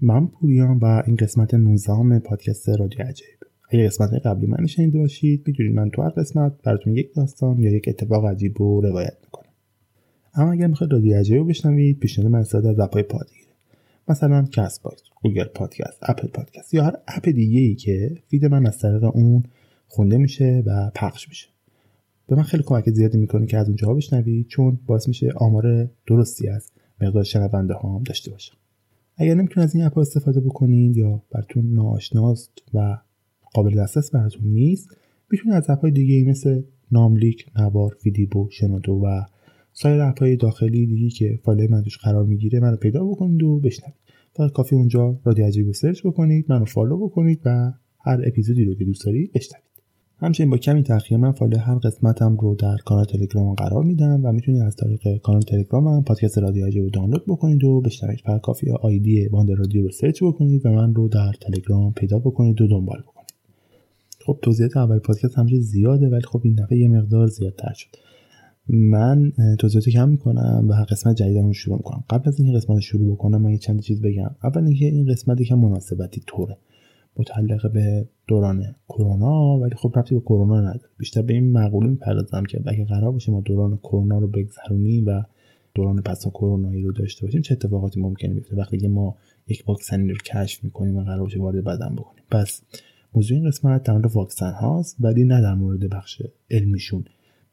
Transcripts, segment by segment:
من پوریام و این قسمت 19 پادکست رادیو عجیب اگه قسمت قبلی من شنیده باشید می‌دونید من تو هر قسمت براتون یک داستان یا یک اتفاق عجیب رو روایت می‌کنم. اما اگر می‌خواید رادیو عجیب رو بشنوید پیشنهاد من استفاده از اپهای پادگیره. مثلا کست Google Podcast Apple Podcast یا هر اپ دیگه ای که feed من از طریق اون خونده میشه و پخش میشه. به من خیلی کمک زیادی می‌کنه که از اونجاها بشنوید چون باعث میشه آمار درستی از مقدار شنونده هام داشته باشم. اگر نمی‌تونید از این اپ استفاده بکنید یا براتون ناآشناست و قابل دسترس براتون نیست می‌تونید از اپ دیگه ای مثل ناملیک، نوار، فیدیبو، شنودو و سایر اپ داخلی دیگه که فایل من توش قرار می‌گیره منو پیدا بکنید و بشنوید. فقط کافی اونجا رادیو عجیب search بکنید منو follow بکنید و هر اپیزودی رو که دوست دارید بشنوید. همچنین با کمی تاخیر من فایل هر قسمتم رو در کانال تلگرام قرار میدم و می‌تونید از طریق کانال تلگرامم پادکست رادیو عجیب رو دانلود بکنید و بشنوید فقط کافی ID باند رادیو رو search بکنید و من رو در تلگرام پیدا بکنید و دنبال بکنید. خب توضیحات اول پادکست همچنین زیاده ولی خب این دفعه یه مقدار زیادتر شد. من توضیحات کم می‌کنم و قسمت جدیدم رو شروع می‌کنم. قبل از اینکه قسمت شروع بکنم من یه چند چیز بگم. اول اینکه این قسمت یکم مناسبتی طوره. متعلق به دوران کرونا ولی خب ربطی به کرونا نداره. بیشتر به این مقوله می‌پردازم که اگه قرار باشه ما دوران کرونا رو بگذرونیم و دوران پس کرونایی رو داشته باشیم چه اتفاقاتی ممکنه بیفته؟ وقتی ما یک واکسنی رو کشف می‌کنیم و قرار باشه وارد بدن بکنیم. پس موضوع این قسمت در واکسن هاست ولی نه در مورد بخش علمیشون.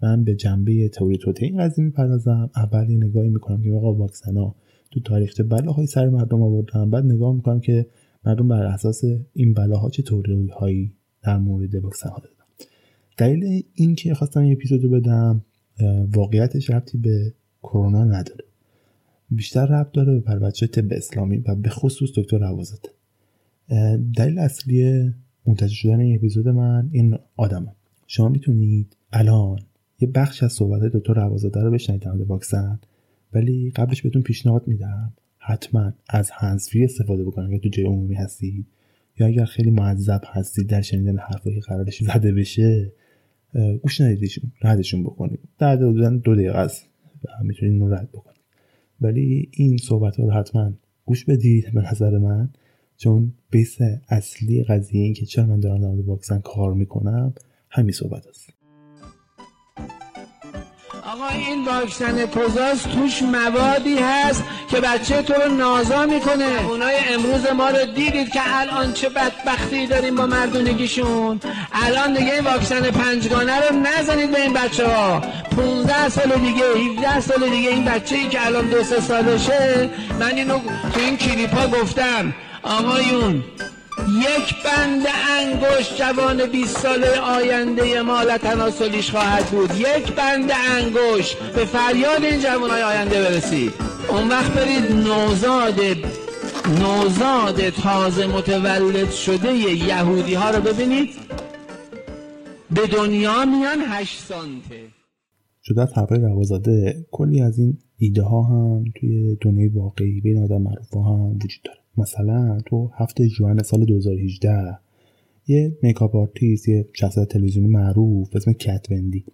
من به جنبه تئوری توته این قضیه می‌پردازم. اول یه نگاهی می‌کنم که آقا واکسن ها تو تاریخ چه بلاهای سر مردم آوردن. بعد نگاه می‌کنم که مردم بر اساس این بلاها چه توری هایی در مورد واکسن ها دادن. دلیل این که خواستم این اپیزودو بدم واقعیتش ربطی به کرونا نداره. بیشتر ربط داره به بچه طب اسلامی و به خصوص دکتر روازته دلیل اصلی منتشر شدن این اپیزود من این آدمه. شما می‌تونید الان یه بخش از صحبت دکتر روازاده رو بشنوید در واکسن ولی قبلش بهتون پیشنهاد میدم. حتما از هنسفری استفاده بکنید اگه تو جای عمومی هستید یا اگر خیلی معذب هستید در شنیدن حرفایی قرارش زده بشه گوش ندیدشون ردشون بکنید در دادن دو دقیقه است و می‌تونید اون رد بکنید. ولی این صحبت ها رو حتما گوش بدید به نظر من چون بیس اصلی قضیه این که چرا من دارم در واکسن کار می‌کنم همین صحبت است. آقا این واکسن کوزاس توش موادی هست که بچه تو رو نازا می‌کنه. اونای امروز ما رو دیدید که الان چه بدبختی داریم با مردونگیشون. الان دیگه این واکسن پنجگانه رو نزنید به این بچه ها 15 سال دیگه 17 سال دیگه این بچه ای که الان دو سه سالشه. من اینو تو این کلیپا گفتم. آقایون یک بند انگشت جوان 20 ساله آینده ما تناسلیش خواهد بود. یک بند انگشت. به فریاد این جوانای آینده برسید. اون وقت برید نوزاد نوزاد تازه متولد شده یهودی ها رو ببینید. به دنیا میان 8 سانته. جدا از روازاده کلی از این ایده ها هم توی دنیای واقعی بین آدم معروف هم وجود داره. مثلا تو هفت ژوئن سال 2018 یه makeup artist یه شخصیت تلویزیونی معروف اسم Kat Von D.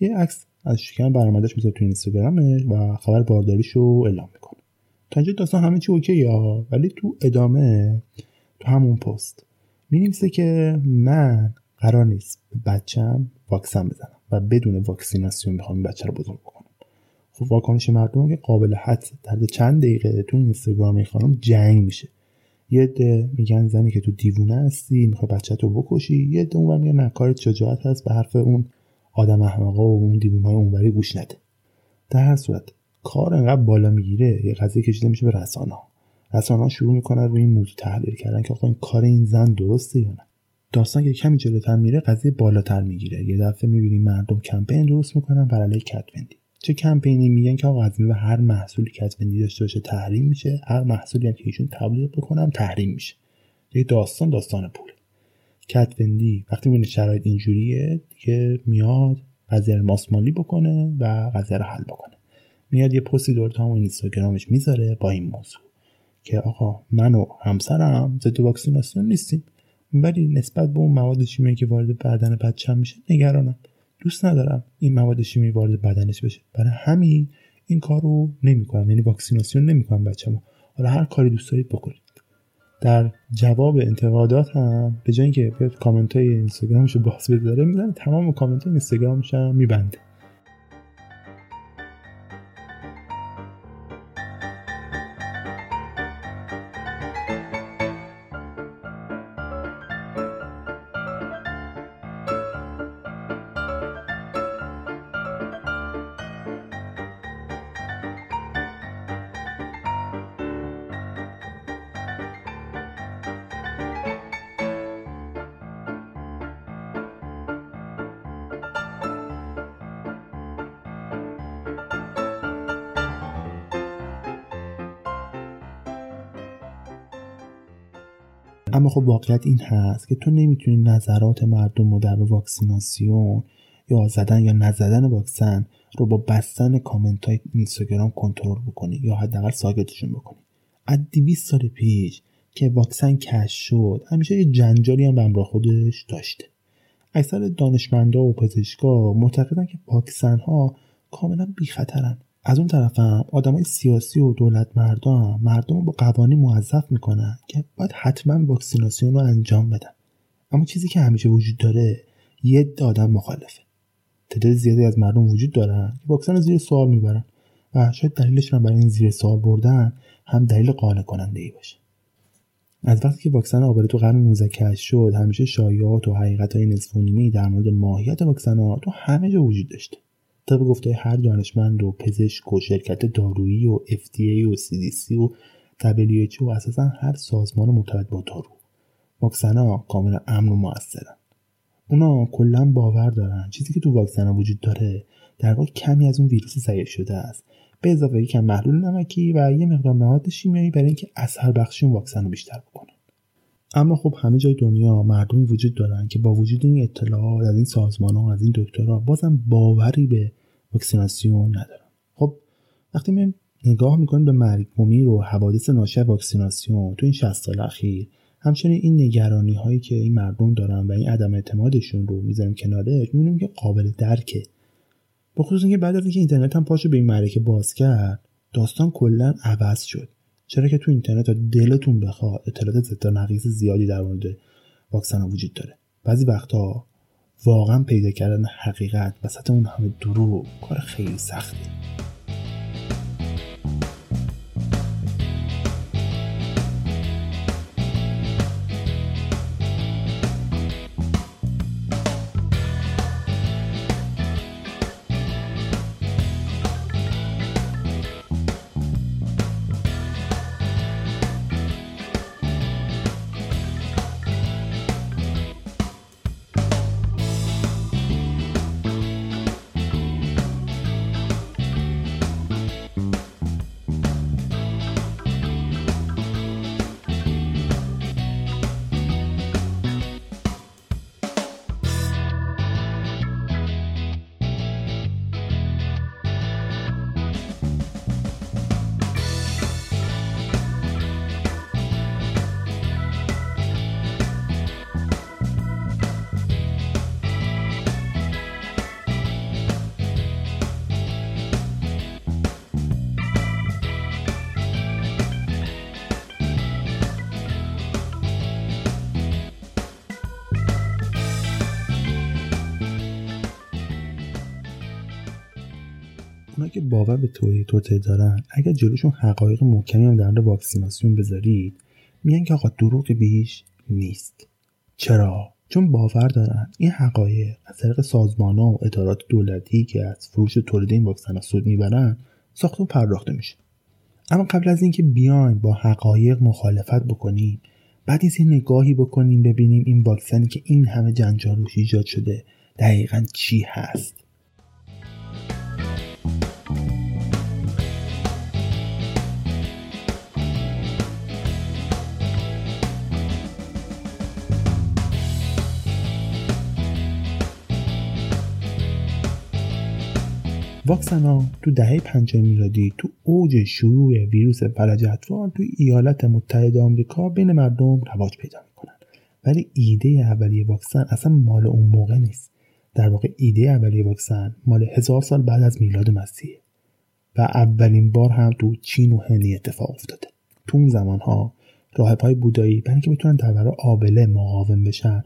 یه عکس از شکم برآمدش می‌ذاره تو اینستاگرامش و خبر بارداریشو اعلام می‌کنه. تا اینجا داستان همه چی اوکی یا ولی تو ادامه تو همون پست می‌نویسه که من قرار نیست بچم واکسن بزنم و بدون واکسیناسیون می‌خوام این بچه رو بزرگ کنم. خب واکنش مردم که قابل حد در چند دقیقه تو اینستاگرام خانم جنگ میشه. یه عده میگن زنی که تو دیوونه هستی می‌خوای بچه تو بکشی. یه عده اون میگن نه کارت شجاعت هست به حرف اون آدم احمقا و اون دیوونه اونوری گوش نده. در هر صورت کار انقدر بالا می‌گیره یه قضیه کشیده میشه به رسانه ها رسانه ها شروع می‌کنن روی این موضوع تحلیل کردن که آقا این کار این زن درسته یا نه. داستان که کمی جلوتر میره قضیه بالاتر می‌گیره. یه دفعه می‌بینیم مردم کمپین درست می‌کنن بر علیه چه کمپینی میگن که آقا از به هر محصولی که کتوندی داشته باشه تحریم میشه هر محصولی هم که ایشون تبلیغ بکنم تحریم میشه. یه داستان داستان پول. کتوندی وقتی می‌بینه شرایط اینجوریه دیگه میاد قضیه ماسمالی بکنه و قضیه رو حل بکنه. میاد یه پستی دور تا همون اینستاگرامش می‌ذاره با این موضوع که آقا من و همسرم ضد واکسیناسیون نیستیم. ولی نسبت به اون مواد شیمیایی که وارد بدن بچه‌م میشه نگرانم. دوست ندارم این مواد شیمیایی وارد بدنش بشه. برای همین این کار رو نمی‌کنم. یعنی واکسیناسیون نمی‌کنم بچه‌مو. حالا هر کاری دوست دارید بکنید. در جواب انتقادات هم به جای اینکه بیاد کامنت های اینستاگرامش رو باز بذاره می‌زنه تمام کامنت های اینستاگرامش هم میبنده. خب واقعیت این هست که تو نمی‌تونی نظرات مردم رو در واکسیناسیون یا زدن یا نزدن واکسن رو با بستن کامنت های اینستاگرام کنترل بکنی یا حداقل ساکتشون بکنی. از 200 سال پیش که واکسن کش شد همیشه یه جنجالی هم به همراه خودش داشته. اکثر دانشمندا و پزشکا معتقدن که واکسن ها کاملا بی خطرن از اون طرف هم آدمای سیاسی و دولت مردم مردم رو با قوانین موظف می‌کنن که باید حتما واکسیناسیون رو انجام بدن. اما چیزی که همیشه وجود داره یه آدم مخالفه. تعداد زیادی از مردم وجود دارن که واکسن زیر سوال می‌برن و شاید دلیلش هم برای این زیر سوال بردن هم دلیل قانع کننده ای باشه. از وقتی که واکسن آبره تو قرن 19 کشف شد همیشه شایعات و حقیقت های در مورد ماهیت واکسن ها تو همه جا وجود داشته. طبق گفته هر دانشمند و پزشک و شرکت دارویی و FDA و CDC و WHO و اساسا هر سازمان مرتبط با دارو. واکسن کاملا امن و موثرن اونا کلا باور دارن. چیزی که تو واکسن وجود داره در واقع کمی از اون ویروس ضعیف شده است. به اضافه یکم محلول نمکی و یه مقدار مواد شیمیایی برای اینکه اثر بخشی اون واکسن رو بیشتر بکنن اما خب همه جای دنیا مردمی وجود دارن که با وجود این اطلاعات از این سازمان ها از این دکترها بازم باوری به واکسیناسیون ندارن. خب وقتی می نگاه می‌کنیم به مرگ و حوادث ناشی واکسیناسیون تو این 60 سال اخیر همچنین این نگرانی هایی که این مردم دارن و این عدم اعتمادشون رو می‌ذاریم کنارش می‌بینیم که قابل درکه. به خصوص اینکه بعد از اینکه اینترنت هم پاشو به این معرکه باز کرد داستان کلا عوض شد. چرا که تو اینترنت دلتون بخواد اطلاعات ضد نقیض زیادی در مورد واکسن ها وجود داره. بعضی وقتا واقعا پیدا کردن حقیقت وسط اون همه دروغ کار خیلی سختیه اونا که باور به توری توته دارن. اگر جلوشون حقایق محکمی هم در واکسیناسیون بذارید میگن که آقا دروغ بیش نیست. چرا؟ چون باور دارن. این حقایق از طریق سازمان و ادارات دولتی که از فروش تولید این واکسن سود می‌برن ساخته و پرداخته میشه. اما قبل از اینکه بیایم با حقایق مخالفت بکنیم بعد یه نگاهی بکنیم ببینیم این واکسنی که این همه جنجال روش ایجاد شده دقیقا چی هست. واکسن تو دهه 50 میلادی تو اوج شیوع ویروس فلج اطفال تو ایالات متحده آمریکا بین مردم رواج پیدا می‌کنن. ولی ایده اولیه واکسن اصلا مال اون موقع نیست. در واقع ایده اولیه واکسن مال هزار سال بعد از میلاد مسیحه و اولین بار هم تو چین و هندی اتفاق افتاده. تو اون زمان ها راهب های بودایی برای اینکه بتونن در برابر آبله مقاوم بشن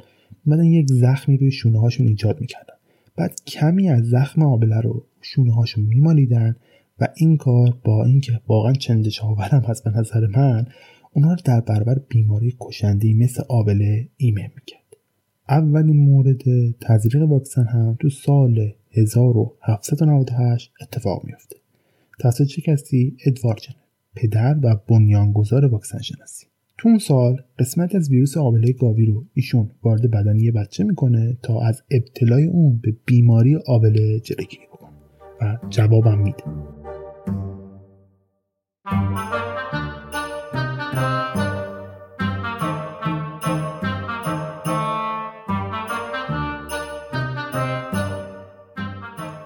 اومدن یک زخمی روی شونه هاشون ایجاد می‌کردن. بعد کمی از زخم آبله رو شونه هاشون میمالیدن و این کار با اینکه واقعا چندش آورم هست به نظر من اونا رو در برابر بیماری کشنده مثل آبله ایمن می‌کرد. اولین مورد تزریق واکسن هم تو سال 1798 اتفاق میفته توسط چه کسی؟ ادوارد پدر و بنیانگذار واکسن شناسی. تو اون سال قسمت از ویروس آبله گاوی رو ایشون وارد بدن یه بچه می‌کنه تا از ابتلای اون به بیماری آبله جلوگیری بکنه و جوابم میده.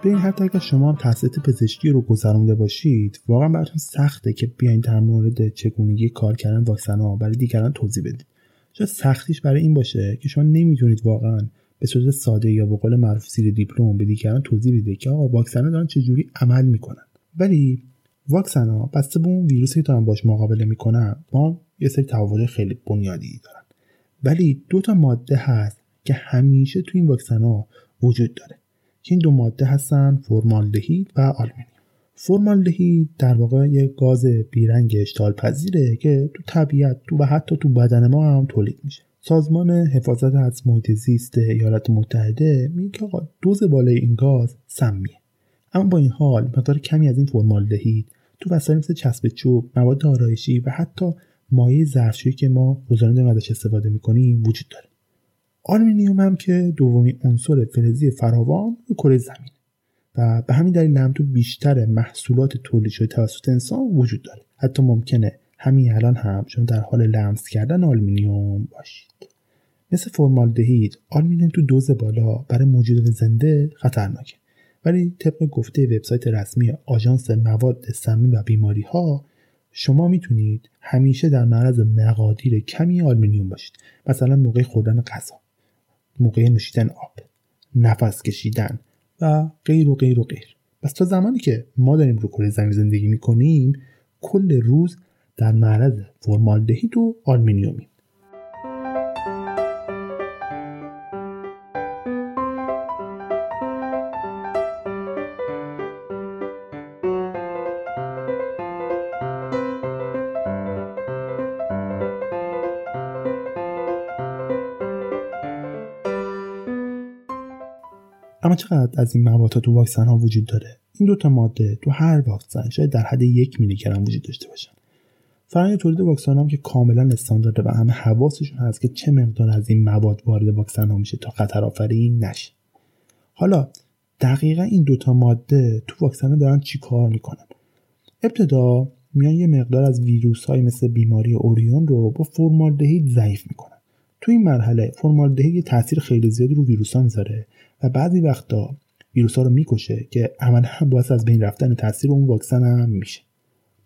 ببین حتی اگر شما هم تحصیلات پزشکی رو گذرانده باشید واقعا براتون سخته که بیاین در مورد چگونگی کار کردن واکسن ها برای دیگران توضیح بدید. شاید سختیش برای این باشه که شما نمی‌دونید واقعا به صورت ساده یا به قول معروف زیر دیپلم به دیگران توضیح بده که آقا واکسن ها دارن چجوری عمل می‌کنن. ولی واکسن ها بسته به اون ویروسی که دارن باش مقابله می‌کنن ما یه سری تفاوت خیلی بنیادی دارن. ولی دو تا ماده هست که همیشه تو این واکسن ها وجود داره. که این دو ماده هستن فرمالدهید و آلومینیوم فرمالدهید در واقع یک گاز بیرنگ اشتعال پذیره که تو طبیعت تو و حتی تو بدن ما هم تولید میشه. سازمان حفاظت از محیط زیست ایالات متحده میگه که دوز بالای این گاز سمیه. اما با این حال مقدار کمی از این فرمالدهید تو وسایل مثل چسب چوب مواد آرایشی و حتی مایع ظرفشویی که ما روزانه ازش استفاده می‌کنیم وجود داره. آلومینیوم هم که دومین عنصر فلزی فراوان به کره زمین. و به همین دلیل هم تو بیشتر محصولات تولید شده توسط انسان وجود داره. حتی ممکنه همین الان هم شما در حال لمس کردن آلومینیوم باشید. مثل فرمالدهید آلومینیوم تو دوز بالا برای موجودات زنده خطرناکه. ولی طبق گفته وبسایت رسمی آژانس مواد سمی و بیماری ها شما می‌تونید همیشه در معرض مقادیر کمی آلومینیوم باشید. مثلا موقع خوردن غذا. موقع نوشیدن آب نفس کشیدن و غیره و غیره و غیره. پس تا زمانی که ما داریم رو کره زمین زندگی می‌کنیم کل روز در معرض فرمالدهید و آلومینیومیم چقدر از این مواد تو واکسن ها وجود داره؟ این دوتا ماده تو هر واکسن شاید در حد یک میلی گرم وجود داشته باشن. فرآیند تولید واکسن هم که کاملا استاندارده و همه حواسشون هست که چه مقدار از این مواد وارد واکسن ها میشه تا خطر آفرین نشه. حالا دقیقا این دوتا ماده تو واکسن ها دارن چی کار می‌کنن؟ ابتدا میان یه مقدار از ویروس های مثل بیماری اوریون رو با فرمالدهید ضعیف می‌کنن. تو این مرحله فرمالدهید تاثیر خیلی زیادی رو ویروس ها می‌ذاره و بعضی وقتا ویروس ها رو می‌کشه که عملا باعث از بین رفتن تاثیر اون واکسن هم میشه.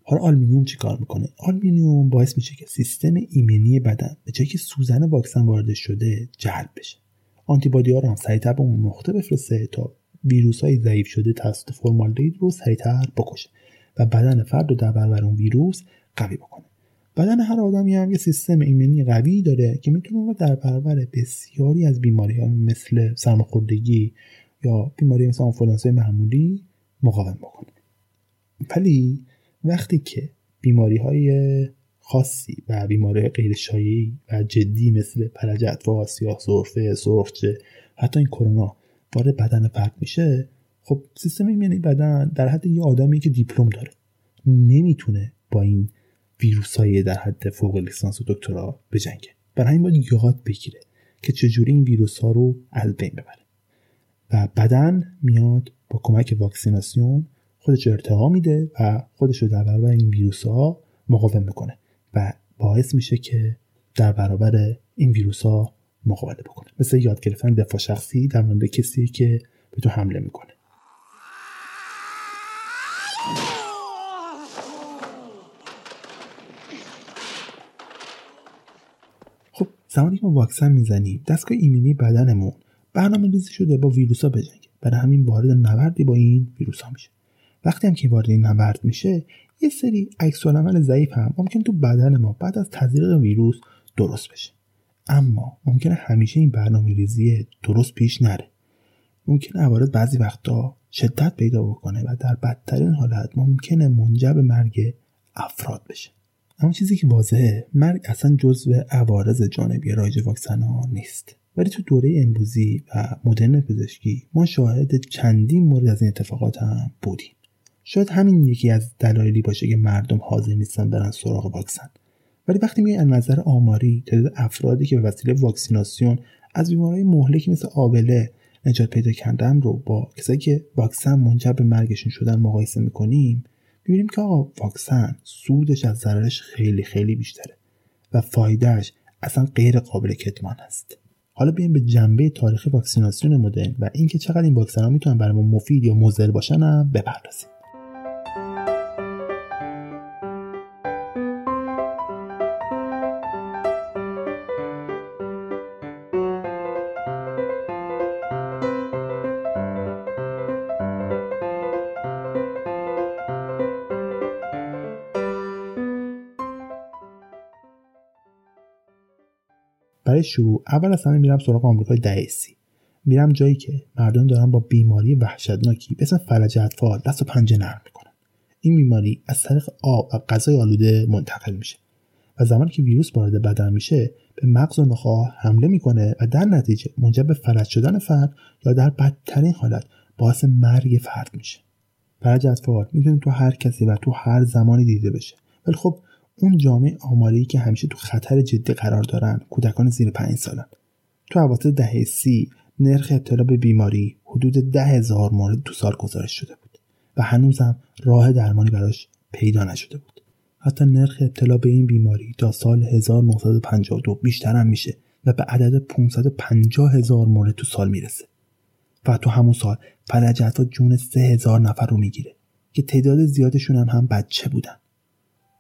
حالا آلومینیوم چیکار می‌کنه؟ آلومینیوم باعث میشه که سیستم ایمنی بدن به جایی که سوزن واکسن وارد شده جلب بشه. آنتیبادی ها رو هم سریعتر به اون نقطه بفرسته تا ویروس های ضعیف شده توسط فرمالدهید رو سریعتر بکشه و بدن فرد رو در برابر اون ویروس قوی بکنه. بدن هر آدمی هم یه سیستم ایمنی قوی داره که می‌تونه در برابر بسیاری از بیماری ها مثل سرماخوردگی یا بیماری مثل آنفولانزای معمولی مقاوم بکنه. ولی وقتی که بیماری های خاصی و بیماری غیر شایعی و جدی مثل فلج اطفاس یا سرفه سرخچه حتی این کرونا وارد بدن فرد میشه خب سیستم ایمنی بدن در حد یه آدمی که دیپلم داره نمی‌تونه با این ویروس های در حد فوق لیسانس و دکترا بجنگه برای این باید یاد بگیره که چجوری این ویروس ها رو از بین ببره. و بدن میاد با کمک واکسیناسیون خودش ارتقا میده و خودش رو در برابر این ویروس ها مقاوم می‌کنه و باعث میشه که در برابر این ویروس ها مقابله بکنه. مثل یاد گرفتن دفاع شخصی در مورد کسی که به تو حمله می‌کنه خب زمانی که ما واکسن می‌زنیم دستگاه ایمنی بدنمون برنامه ریزی شده با ویروس ها بجنگه. برای همین وارد نبردی با این ویروس ها میشه. وقتی هم که وارد این نبرد میشه یه سری عکس العمل ضعیف هم ممکن تو بدن ما بعد از تزریق ویروس درست بشه. اما ممکنه همیشه این برنامه ریزی درست پیش نره. ممکنه عوارض بعضی وقتا شدت پیدا بکنه و در بدترین حالت ممکنه منجر به مرگ افراد بشه. اما چیزی که واضحه مرگ اصلا جزو عوارض جانبی رایج واکسن ها نیست. ولی تو دوره امروزی و مدرن پزشکی ما شاهد چندین مورد از این اتفاقات هم بودیم. شاید همین یکی از دلایلی باشه که مردم حاضر نیستن برن سراغ واکسن. ولی وقتی میای از نظر آماری تعداد افرادی که به وسیله واکسیناسیون از بیماری مهلکی مثل آبله نجات پیدا کردن رو با کسایی که واکسن منجر به مرگشون شدن مقایسه می‌کنیم می‌بینیم که آقا واکسن سودش از ضررش خیلی خیلی بیشتره و فایدهش اصلا غیر قابل کتمان است حالا بیایم به جنبه تاریخی واکسیناسیون مدرن و اینکه چقدر این واکسن ها می‌تونن برای ما مفید یا مضر باشن هم بپردازیم. برای شروع اول از همه میرم سراغ آمریکای دهه سی میرم جایی که مردم دارن با بیماری وحشتناکی به اسم فلج اطفال دست و پنجه نرم می‌کنن. این بیماری از طریق آب و غذای آلوده منتقل میشه و زمانی که ویروس وارد بدن میشه به مغز و نخاع حمله می‌کنه و در نتیجه منجر به فلج شدن فرد یا در بدترین حالت باعث مرگ فرد میشه. فلج اطفال می‌تونه تو هر کسی و تو هر زمانی دیده بشه. ولی خب اون جامعه آماری که همیشه تو خطر جدی قرار دارن کودکان زیر پنج سالن. تو اواسط دهه سی نرخ ابتلا به بیماری حدود ده هزار مورد تو سال گزارش شده بود و هنوزم راه درمانی براش پیدا نشده بود. حتی نرخ ابتلا به این بیماری تا سال 1952 بیشتر هم میشه و به عدد 550 هزار مورد تو سال می‌رسه. و تو همون سال فلج جون سه هزار نفر رو می‌گیره که تعداد زیادشون هم, هم بچه بودن.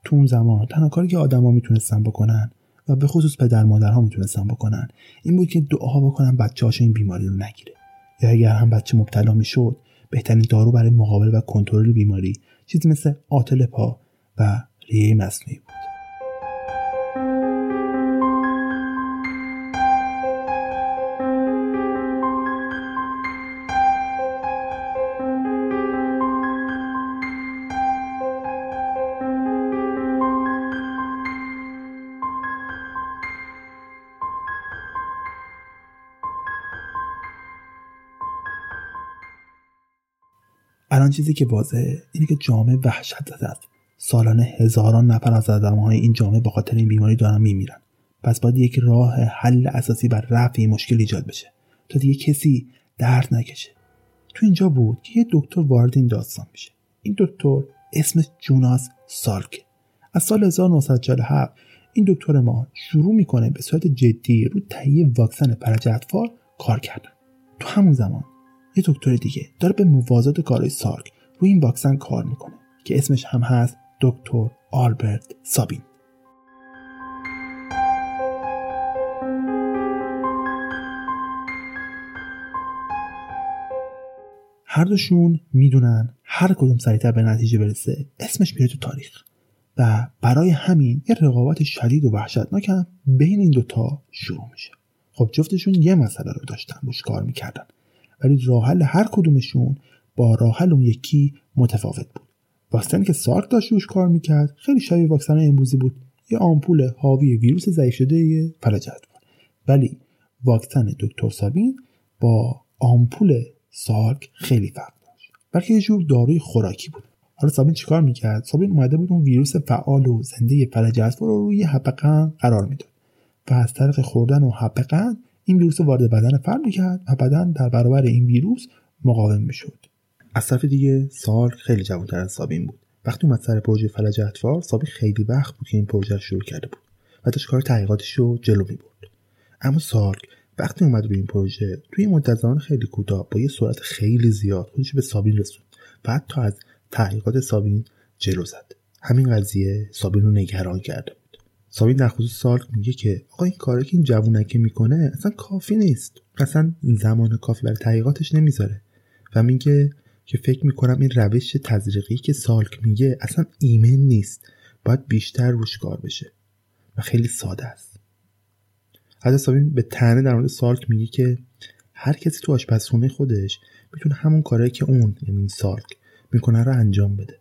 تو اون زمان تنها کاری که آدما می‌تونستن بکنن و به خصوص پدر مادرها می‌تونستن بکنن این بود که دعا بکنن بچه این بیماری رو نگیره. یا اگر هم بچه مبتلا می‌شد بهترین دارو برای مقابله و کنترل بیماری چیزی مثل آتل پا و ریه مصنوعی بود. چیزی که واضحه. اینه که جامعه وحشت زده است. سالانه هزاران نفر از های این جامعه به خاطر این بیماری دارن میمیرن. پس باید یک راه حل اساسی بر رفع این مشکل ایجاد بشه. تا دیگه کسی درد نکشه. تو اینجا بود که یه دکتر وارد این داستان میشه. این دکتر اسمش جوناس سالک از سال 1947 این دکتر ما شروع می‌کنه به صورت جدی رو تهیه واکسن فرج اطفال کار کردن. تو همون زمان یه دکتر دیگه داره به موازات کارهای سارک روی این واکسن کار می‌کنه که اسمش هم هست دکتر آلبرت سابین. هر دوشون می‌دونن هر کدوم سریعتر به نتیجه برسه اسمش میره تو تاریخ و برای همین یه رقابت شدید و وحشتناک هم بین این دوتا شروع میشه. خب جفتشون یه مسئله رو داشتن روش کار می‌کردن. ولی راه هر کدومشون با راه اون یکی متفاوت بود. واکسنی که سارک داشت روش کار می‌کرد خیلی شبیه واکسن امروزی بود. یه آمپول حاوی ویروس ضعیف شده فلج ولی واکسن دکتر سابین با آمپول سارک خیلی فرق داشت. بلکه یه جور داروی خوراکی بود. حالا سابین چیکار می‌کرد؟ سابین اومده بود اون ویروس فعال و زنده فلج رو روی حبقن قرار می‌داد و از طریق خوردن و حبقن این ویروس وارد بدن فرد می‌کرد و بدن در برابر این ویروس مقاوم می‌شد. از طرف دیگه سال خیلی جوانتر از سابین بود. وقتی اومد سر پروژه فلج اطفال سابین خیلی وقت بود که این پروژه رو شروع کرده بود و داشت کار تحقیقاتش رو جلو می‌برد. اما سارک وقتی اومد روی این پروژه توی مدت زمان خیلی کوتاه با یه سرعت خیلی زیاد خودش به سابین رسوند و حتی از تحقیقات سابین جلو زد. همین قضیه سابین رو نگران کرده سابین در خصوص سالک میگه که آقا این کاری که این جوونکه می‌کنه اصلا کافی نیست. اصلا زمان کافی برای تحقیقاتش نمی‌ذاره. و میگه که فکر می‌کنم این روش تزریقی که سالک میگه اصلا ایمن نیست. باید بیشتر روش کار بشه. و خیلی ساده است. حتی سابین به تنه در مورد سالک میگه که هر کسی تو آشپزخونه خودش می‌تونه همون کاری که اون یعنی سالک می‌کنه رو انجام بده.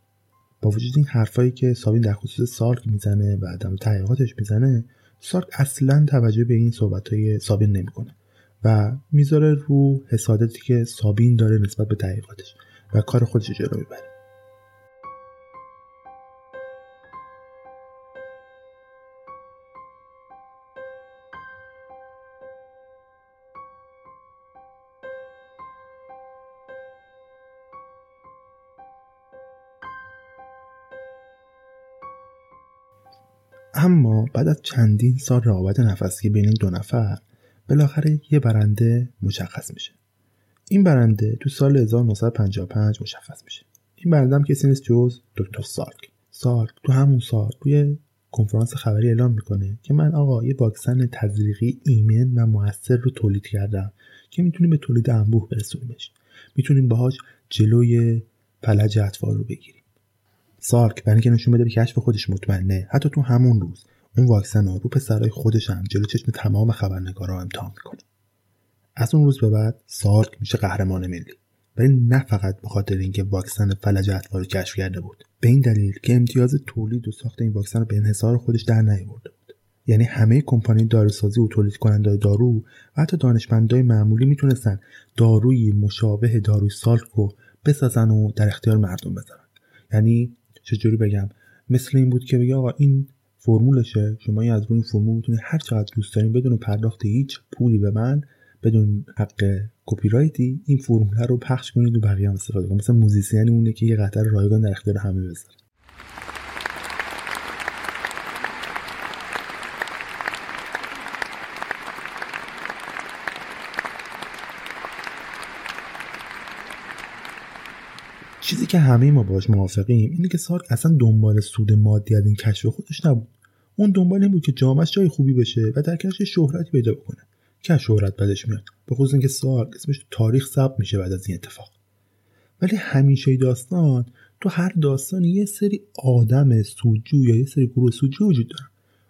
با وجود این حرفایی که سابین در خصوص سالک می‌زنه و عدم تحقیقاتش می‌زنه سالک اصلا توجه به این صحبت های سابین نمی‌کنه و می‌ذاره رو حسادتی که سابین داره نسبت به تحقیقاتش و کار خودش جلو می‌بره. بعد از چندین سال رقابت نفسی بین این دو نفر بالاخره یه برنده مشخص میشه. این برنده تو سال 1955 مشخص میشه. این برنده هم کسی نیست جز دکتر سارک سارک تو همون سال توی کنفرانس خبری اعلام می‌کنه که من آقا یه واکسن تزریقی ایمن و موثر رو تولید کردم که می‌تونیم به تولید انبوه برسونیمش. می‌تونیم باهاش جلوی فلج اطفال رو بگیریم. سارک برای اینکه نشون بده به کشف خودش مطمئنه حتی تو همون روز. اون واکسن ها رو پسرای خودش هم جلو چشم تمام خبرنگارا امتحان می‌کنه. از اون روز به بعد سارک میشه قهرمان ملی. ولی نه فقط به خاطر اینکه واکسن فلج اطفال رو کشف کرده بود. به این دلیل که امتیاز تولید و ساخت این واکسن رو به انحصار خودش در نیاورده بود. یعنی همه کمپانی داروسازی و تولید کننده دارو و حتی دانشمندای معمولی می‌تونستن داروی مشابه داروی سالک رو بسازن و در اختیار مردم بذارن. یعنی چجوری بگم؟ مثل این بود که بگه آقا این فرمولشه. شما از روی این فرمول می‌تونید هر چقدر دوست دارین بدون پرداخت هیچ پولی به من بدون حق کپی رایتی این فرمول رو پخش کنید و بقیه هم استفاده کنید مثل موزیسین اونه که یه قطعه رایگان در اختیار همه بذاره چیزی که همه ما باش موافقیم اینه که سارک اصلا دنبال سود مادی از این کشف خودش نبود. اون دنبال این بود که جامعش جای خوبی بشه و در کنارش شهرتی پیدا بکنه. که شهرت بدش میاد. به خصوص اینکه سارک اسمش تاریخ ثبت میشه بعد از این اتفاق. ولی همیشه داستان تو هر داستانی یه سری آدم سودجو یا یه سری گروه سودجو وجود دارن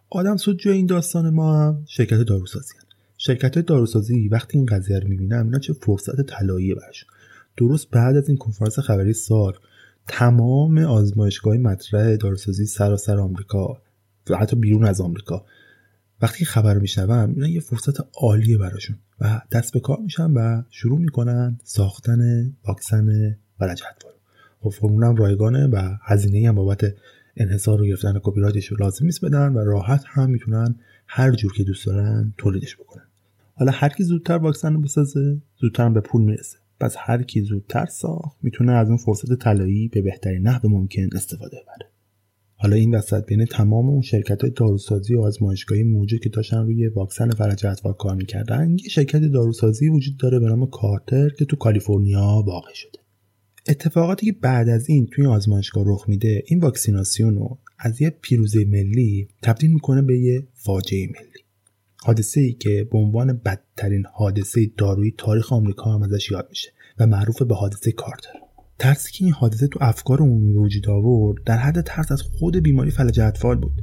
آدم سودجو این داستان ما هم شرکت داروسازی هن. شرکت داروسازی وقتی این قضیه رو می‌بینن اینا چه فرصت طلایی برشون درست بعد از این کنفرانس خبری سال تمام آزمایشگاه مطرح داروسازی سراسر آمریکا حتی بیرون از آمریکا. وقتی خبر رو میشنون اینا یه فرصت عالیه براشون و دست به کار میشن و شروع می‌کنن ساختن واکسن ولج اطفال خب فرمول رایگانه و هزینه هم بابت انحصار رو گرفتن کپی رو لازم نیست بدن و راحت هم می‌تونن هر جور که دوست دارن تولیدش بکنن. حالا هر کی زودتر واکسن رو بسازه زودتر هم به پول می‌رسه. پس هر کی زودتر ساخت می‌تونه از اون فرصت طلایی به بهترین نحو ممکن استفاده ببره. حالا این وسط بین تمام اون شرکت های داروسازی و آزمایشگاهی موجود که داشتن روی واکسن فلج اطفال کار می‌کردن یه شرکت داروسازی وجود داره به نام کارتر که تو کالیفرنیا واقع شده. اتفاقاتی که بعد از این توی آزمایشگاه رخ میده این واکسیناسیون رو از یه پیروزی ملی تبدیل می‌کنه به یه فاجعه ملی. حادثه ای که به عنوان بدترین حادثه دارویی تاریخ آمریکا هم ازش یاد میشه و معروف به حادثه کارتر. ترسی که این حادثه تو افکار عمومی وجود آورد در حد ترس از خود بیماری فلج اطفال بود.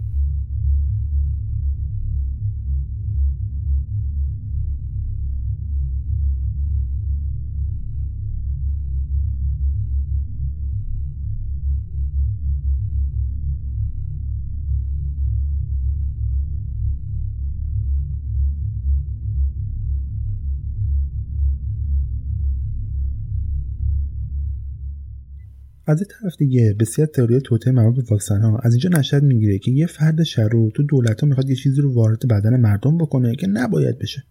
از این طرف دیگه بسیار تئوری توته مربوط به واکسن ها از اینجا نشد می‌گیره که یه فرد شرو تو دولت ها می‌خواد یه چیزی رو وارد بدن مردم بکنه که نباید بشه.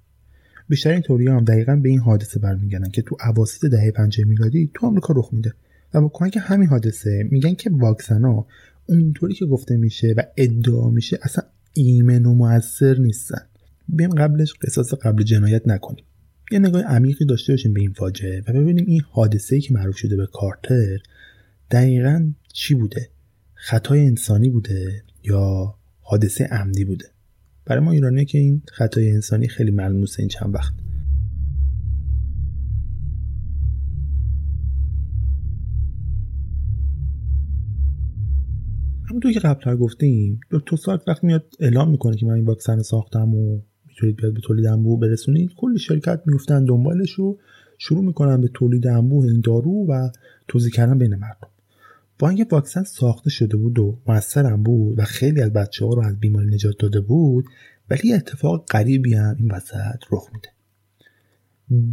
بیشتر این تئوری هم دقیقا به این حادثه برمیگردن که تو اواسط دهه 50 میلادی تو آمریکا رخ میده و با کمک همین حادثه میگن که واکسن ها اونطوری که گفته میشه و ادعا میشه اصلا ایمن و موثر نیستن. بیم قبلش قصاص قبل جنایت نکنیم. یه نگاه عمیقی داشته باشیم به این فاجعه و ببینیم این حادثه ای که معروف شده به کارتر دقیقا چی بوده؟ خطای انسانی بوده یا حادثه عمدی بوده؟ برای ما ایرانی که این خطای انسانی خیلی ملموسه این چند وقت. همونطور که قبلتر گفتیم دکتر ساک وقتی میاد اعلام می‌کنه که من این واکسن ساختم و می‌تونید بیاد به تولید انبوه برسونید. کلی شرکت میفتن دنبالش و شروع می‌کنن به تولید انبوه این دارو و توضیح کردن بین مردم. با اینکه واکسن ساخته شده بود و موثرم بود و خیلی از بچه ها رو از بیماری نجات داده بود ولی اتفاق غریبی هم این وسط رخ میده.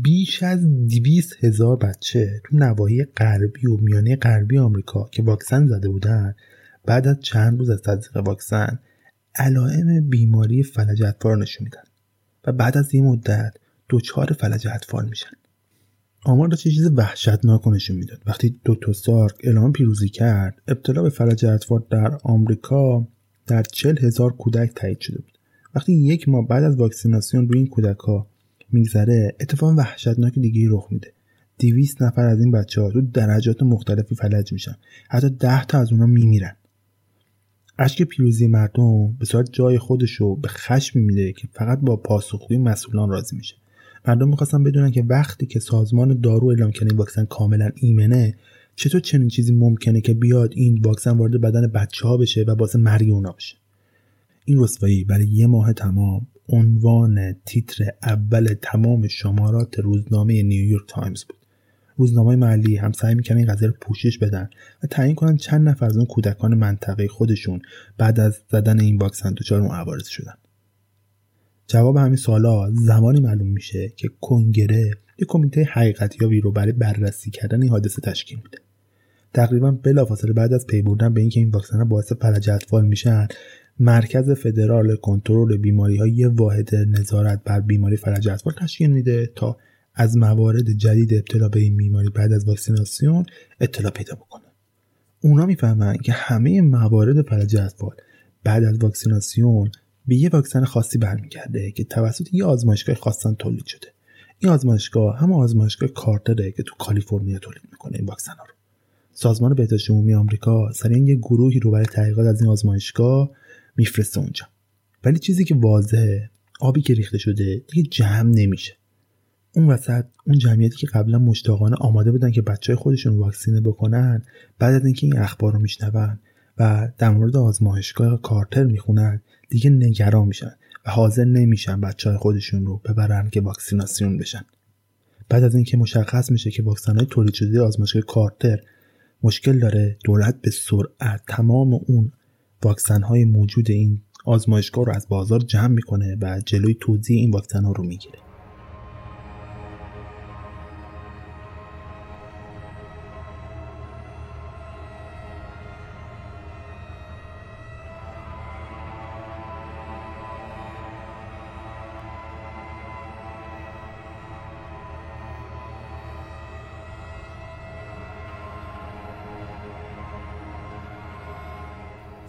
بیش از دیویس هزار بچه تو نواحی غربی و میانه غربی آمریکا که واکسن زده بودن بعد از چند روز از تزریق واکسن علائم بیماری فلج اطفال نشون میدن. و بعد از این مدت دچار فلج اطفال میشن. آمار چه چیز وحشتناک نشون می‌داد. وقتی دکتر سارک اعلام پیروزی کرد ابتلا به فلج اطفال در آمریکا در چل هزار کودک تایید شده بود. وقتی یک ماه بعد از واکسیناسیون روی این کودک ها میگذره اتفاق وحشتناک دیگه رخ میده. دیویست نفر از این بچه ها تو درجات مختلفی فلج میشن. حتی ده تا از اونا میمیرن. اشک پیروزی مردم به صورت جای خودشو به خشم میده که فقط با پاسخگویی مسئولان راضی میشه. مردم می‌خواستن بدونن که وقتی که سازمان دارو اعلام کنه واکسن کاملا ایمنه چطور چنین چیزی ممکنه که بیاد این واکسن وارد بدن بچه ها بشه و باعث مرگ اونا بشه؟ این رسوایی برای یه ماه تمام عنوان تیتر اول تمام شمارات روزنامه نیویورک تایمز بود. روزنامه محلی هم سعی می‌کنن این قضیه رو پوشش بدن و تعیین کنن چند نفر از اون کودکان منطقه خودشون بعد از زدن این واکسن دچار معوارض شدن. جواب همین سوالا زمانی معلوم میشه که کنگره یک کمیته حقیقتیابی رو برای بررسی کردن این حادثه تشکیل میده. تقریبا بلافاصله بعد از پی بردن به اینکه این واکسن باعث فلج اطفال میشن مرکز فدرال کنترل بیماری های یه واحد نظارت بر بیماری فلج اطفال تشکیل میده تا از موارد جدید ابتلا به این بیماری بعد از واکسیناسیون اطلاع پیدا بکنه. اونا می‌فهمن که همه موارد فلج اطفال بعد از واکسیناسیون به یه واکسن خاصی برمیگرده که توسط یه آزمایشگاه خاصن تولید شده. این آزمایشگاه هم آزمایشگاه کارتره که تو کالیفرنیا تولید می‌کنه این واکسن ها رو. سازمان بهداشت عمومی آمریکا سریع یه گروهی رو برای تحقیقات از این آزمایشگاه میفرسته اونجا. ولی چیزی که واضحه آبی که ریخته شده دیگه جمع نمیشه. اون وسط اون جمعیتی که قبلا مشتاقانه آماده بودن که بچه خودشون واکسینه بکنن بعد از اینکه این اخبار رو میشنون و در مورد آزمایشگاه کارتر می‌خونن دیگه نگران میشن و حاضر نمیشن بچه های خودشون رو ببرن که واکسیناسیون بشن. بعد از اینکه مشخص میشه که واکسن های تولید شده آزمایشگاه کارتر مشکل داره دولت به سرعت تمام اون واکسن های موجود این آزمایشگاه رو از بازار جمع می‌کنه و جلوی توزیع این واکسن ها رو می‌گیره.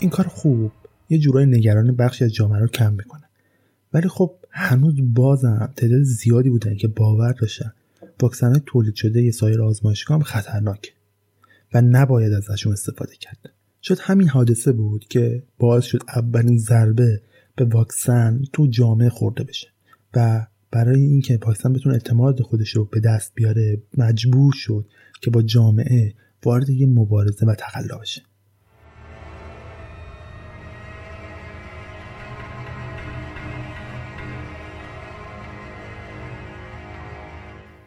این کار خوب یه جورای نگران بخشی از جامعه رو کم می‌کنه. ولی خب هنوز بازم تعداد زیادی بودن که باور داشتن واکسن تولید شده یه سایر آزمایشگاه هم خطرناکه و نباید ازشون استفاده کرد. شاید همین حادثه بود که باعث شد اولین ضربه به واکسن تو جامعه خورده بشه و برای اینکه واکسن بتونه اعتماد خودش رو به دست بیاره مجبور شد که با جامعه وارد یه مبارزه و تقلا بشه.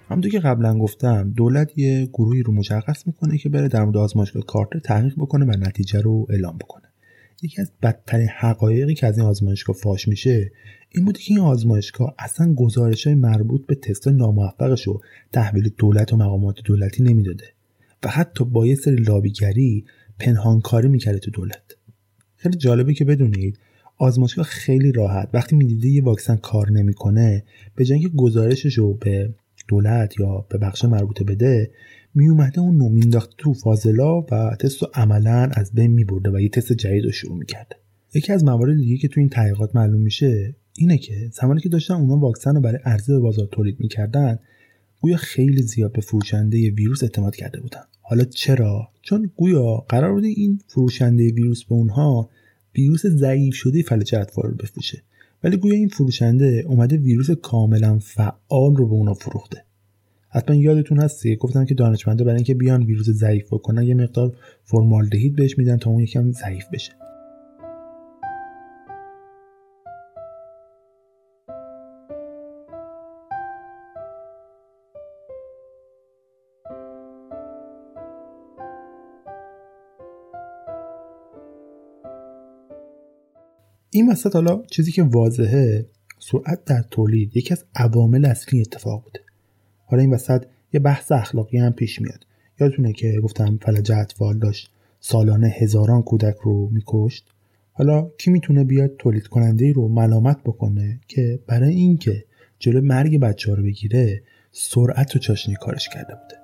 همونطور که قبلا گفتم دولت یه گروهی رو مشخص می‌کنه که بره در مورد آزمایشگاه کارتر تحقیق بکنه و نتیجه رو اعلام بکنه. یکی از بدترین حقایقی که از این آزمایشگاه فاش میشه این بوده که این آزمایشگاه اصلا گزارش های مربوط به تست ناموفقش رو تحویل دولت و مقامات دولتی نمی‌داده و حتی با یه سری لابیگری پنهانکاری می‌کرده تو دولت. خیلی جالبه که بدونید آزمایشگاه خیلی راحت وقتی می‌دیده یه واکسن کار نمی‌کنه به جای گزارشش رو به دولت یا به بخش مربوطه بده می اومده اون رو مینداخت تو فاضلا و تست رو عملا از بین میبرده و یه تست جدید رو شروع می‌کرده. یکی از موارد دیگه که تو این تحقیقات معلوم میشه اینه که زمانی که داشتن اونا واکسن رو برای عرضه به بازار تولید می‌کردن گویا خیلی زیاد به فروشنده ویروس اعتماد کرده بودن. حالا چرا؟ چون گویا قرار بوده این فروشنده ویروس به اونها ویروس ضعیف شده فلج اطفال رو بفروشه. ولی گویا این فروشنده اومده ویروس کاملا فعال رو به اونا فروخته. حتما یادتون هستی گفتم که دانشمندا برای اینکه بیان ویروس ضعیف بکنن یه مقدار فرمالدهید بهش میدن تا اون یکم ضعیف بشه. این وسط حالا چیزی که واضحه سرعت در تولید یکی از عوامل اصلی اتفاق بوده. حالا این وسط یه بحث اخلاقی هم پیش میاد. یادتونه که گفتم فلج اطفال داشت سالانه هزاران کودک رو میکشت. حالا کی می‌تونه بیاد تولید کننده رو ملامت بکنه که برای اینکه جلو مرگ بچه ها رو بگیره سرعت و چاشنی کارش کرده بوده؟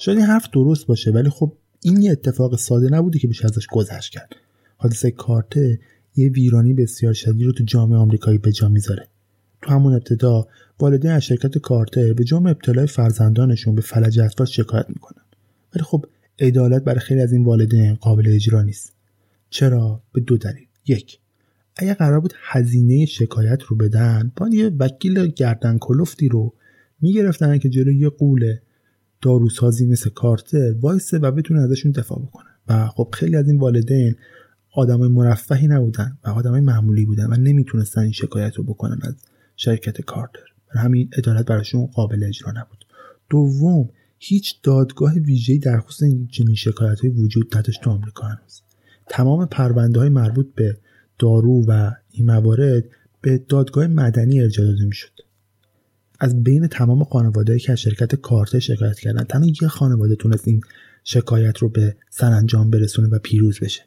شاید این حرف درست باشه ولی خب این یه اتفاق ساده نبوده که بشه ازش گذشت کرد. حادثه کارته یه ویرانی بسیار شدید رو تو جامعه آمریکایی به جا می‌ذاره. تو همون ابتدا والدین از شرکت کارتر به جرم ابتلای فرزندانشون به فلج اطفال شکایت می‌کنن. ولی خب عدالت برای خیلی از این والدین قابل اجرا نیست. چرا؟ به دو دلیل. یک اگر قرار بود هزینه شکایت رو بدن باید یه وکیل گردن کلفتی رو می‌گرفتن که جلوی یه قول داروسازی مثل کارتر وایسه و بتونه ازشون دفاع بکنه. و خب خیلی از این والدین آدمای مرفهی نبودن و آدمای معمولی بودن و نمی‌تونستن این شکایت رو بکنن از شرکت کارتر. و همین عدالت براشون قابل اجرا نبود. دوم هیچ دادگاه ویژه‌ای در خصوص این چنین شکایت های وجود نداشت تو آمریکا هنوز. تمام پرونده های مربوط به دارو و این موارد به دادگاه مدنی ارجاع داده می‌شد. از بین تمام خانوادهایی که از شرکت کارتر شکایت کردن تنها یه خانواده تونست این شکایت رو به سرانجام برسونه و پیروز بشه.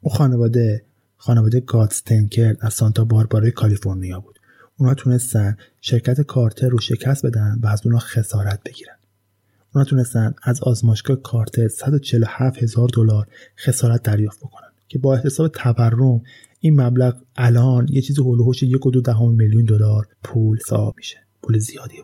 اون خانواده خانواده گادستنکر از سانتا باربارای کالیفرنیا بود. اونا تونستن شرکت کارتر رو شکست بدن و از اونا خسارت بگیرن. اونا تونستن از آزمایشگاه کارتر 147 هزار دلار خسارت دریافت بکنن که با حساب تورم این مبلغ الان یه چیز هول و یک و دو دهم میلیون دلار پول حساب میشه. پول زیادیه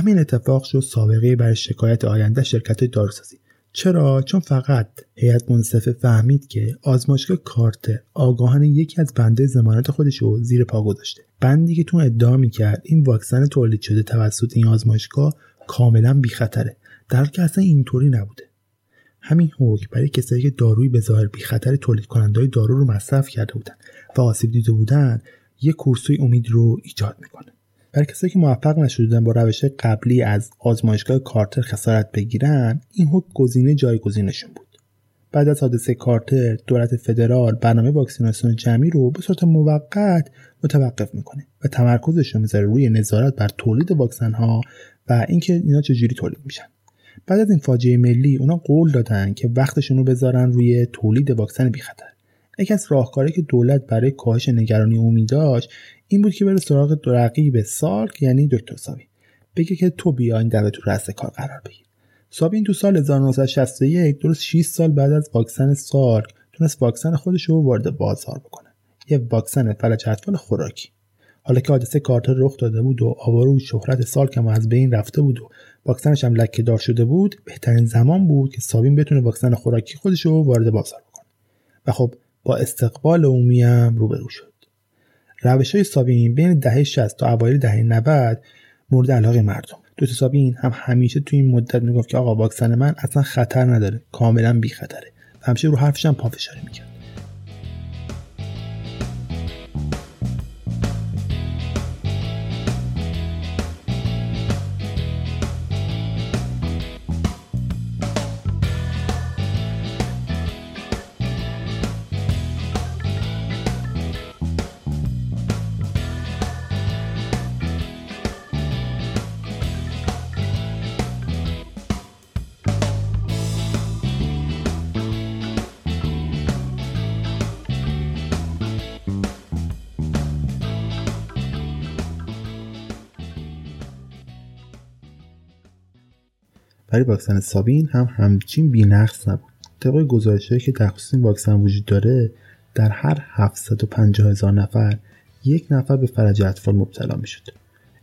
همین اتفاق شد سابقه برای شکایت آینده شرکت داروسازی. چرا؟ چون فقط هیئت منصفه فهمید که آزمایشگاه کارتر آگاهانه یکی از بنده زمانت خودش رو زیر پا گذاشته. بندی که تو ادعا می‌کرد این واکسن تولید شده توسط این آزمایشگاه کاملا بیخطره. در که اصلا اینطوری نبوده. همین حکم برای کسایی که داروی به ظاهر بیخطر تولید کننده دارو رو مصرف کرده بودن و آسیب دیده بودن یک کورسوی امید رو ایجاد می‌کنه. برای کسایی که موفق نشدن با روش قبلی از آزمایشگاه کارتر خسارت بگیرن این حکم گزینه جایگزینشون بود. بعد از حادثه کارتر دولت فدرال برنامه واکسیناسیون جمعی رو به صورت موقت متوقف می‌کنه و تمرکزش رو می‌ذاره روی نظارت بر تولید واکسن ها و اینکه اینا چجوری تولید میشن. بعد از این فاجعه ملی اونا قول دادن که وقتشون رو بذارن روی تولید واکسن بیخطر. یکی از راهکارهایی که دولت برای کاهش نگرانی عمومی داشت این بود که بره سراغ رقیب سارک یعنی دکتر سابین بگه که تو بیا این دفعه تو رأس کار قرار بگیر. سابین تو سال 1961 درست 6 سال بعد از واکسن سارک تونست واکسن خودش رو وارد بازار بکنه. یه واکسن فلج اطفال خوراکی. حالا که حادثه کارتر رخ داده بود و آوارو شهرت سارک هم از بین رفته بود و واکسنش هم لکه دار شده بود بهترین زمان بود که سابین بتونه واکسن خوراکی خودش رو وارد بازار بکنه. و خب با استقبال عمومی هم روبرو شد. روش های سابین بین دهه 60 تا اوایل دهه 90 مورد علاقه مردم. دوتا سابین هم همیشه تو این مدت می‌گفت که آقا واکسن من اصلا خطر نداره کاملا بی خطره همیشه رو حرفش هم پافشاری می‌کرد. برای واکسن سابین هم همچین بینقص نبود. طبق گزارشهایی که در خصوص این واکسن وجود داره در هر 750 هزار نفر یک نفر به فلج اطفال مبتلا می‌شد.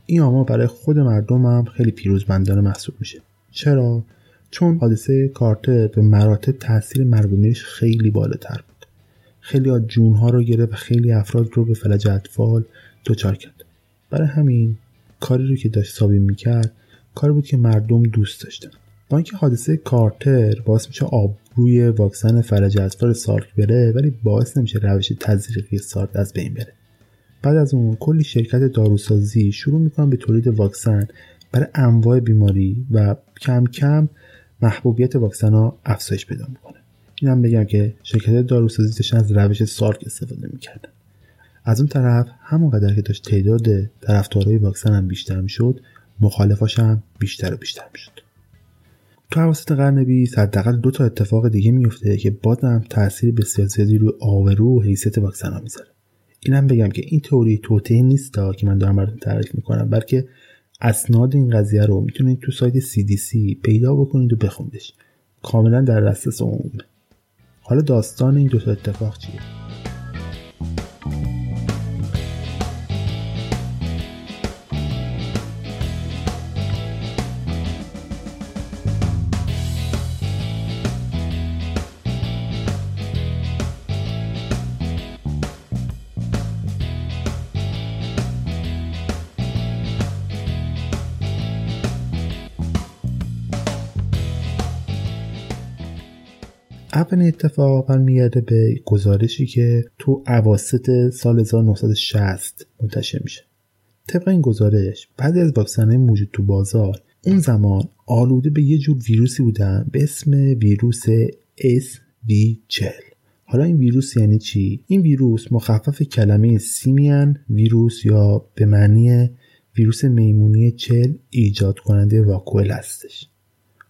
این آمار برای خود مردم هم خیلی پیروزمندانه محسوب میشه. چرا؟ چون حادثه کارتر به مراتب تاثیر مرگومیرش خیلی بالاتر بود. خیلی از جونها رو گرفت و خیلی افراد رو به فلج اطفال دچار کرد. برای همین کاری رو که داشت سابین می‌کرد کاری بود که مردم دوست داشتن. با اینکه حادثه کارتر باعث میشه آبروی واکسن فلج اطفال سارک بره ولی باعث نمیشه روش تزریقی سارک از بین بره. بعد از اون کلی شرکت داروسازی شروع می‌کنن به تولید واکسن برای انواع بیماری و کم کم محبوبیت واکسن ها افزایش پیدا می‌کنه. اینم بگم که شرکت داروسازی داشتن از روش سارک استفاده می‌کردن. از اون طرف همونقدر که داشت تعداد طرفدارای واکسن هم بیشتر می‌شد مخالفاش هم بیشتر و بیشتر می‌شد. تو حواست قرن بیست حداقل دو تا اتفاق دیگه میفته که بازم تاثیر بسیار زیادی روی آورو و حیثیت واکسن ها می‌ذاره. اینم بگم که این تئوری توطئه نیست که من دارم براتون تعریف می‌کنم بلکه اسناد این قضیه رو می‌تونید تو سایت CDC پیدا بکنید و بخوندش. کاملا در دسترس عمومه. حالا داستان این دو تا اتفاق چیه؟ اولین اتفاق برمیگرده به گزارشی که تو عواست سال 1960 منتشر میشه. طبق این گزارش بعضی از واکسنهای موجود تو بازار اون زمان آلوده به یه جور ویروسی بودن به اسم ویروس SV40 حالا این ویروس یعنی چی؟ این ویروس مخفف کلمه سیمیان ویروس یا به معنی ویروس میمونی چل ایجاد کننده واکوئل هستش.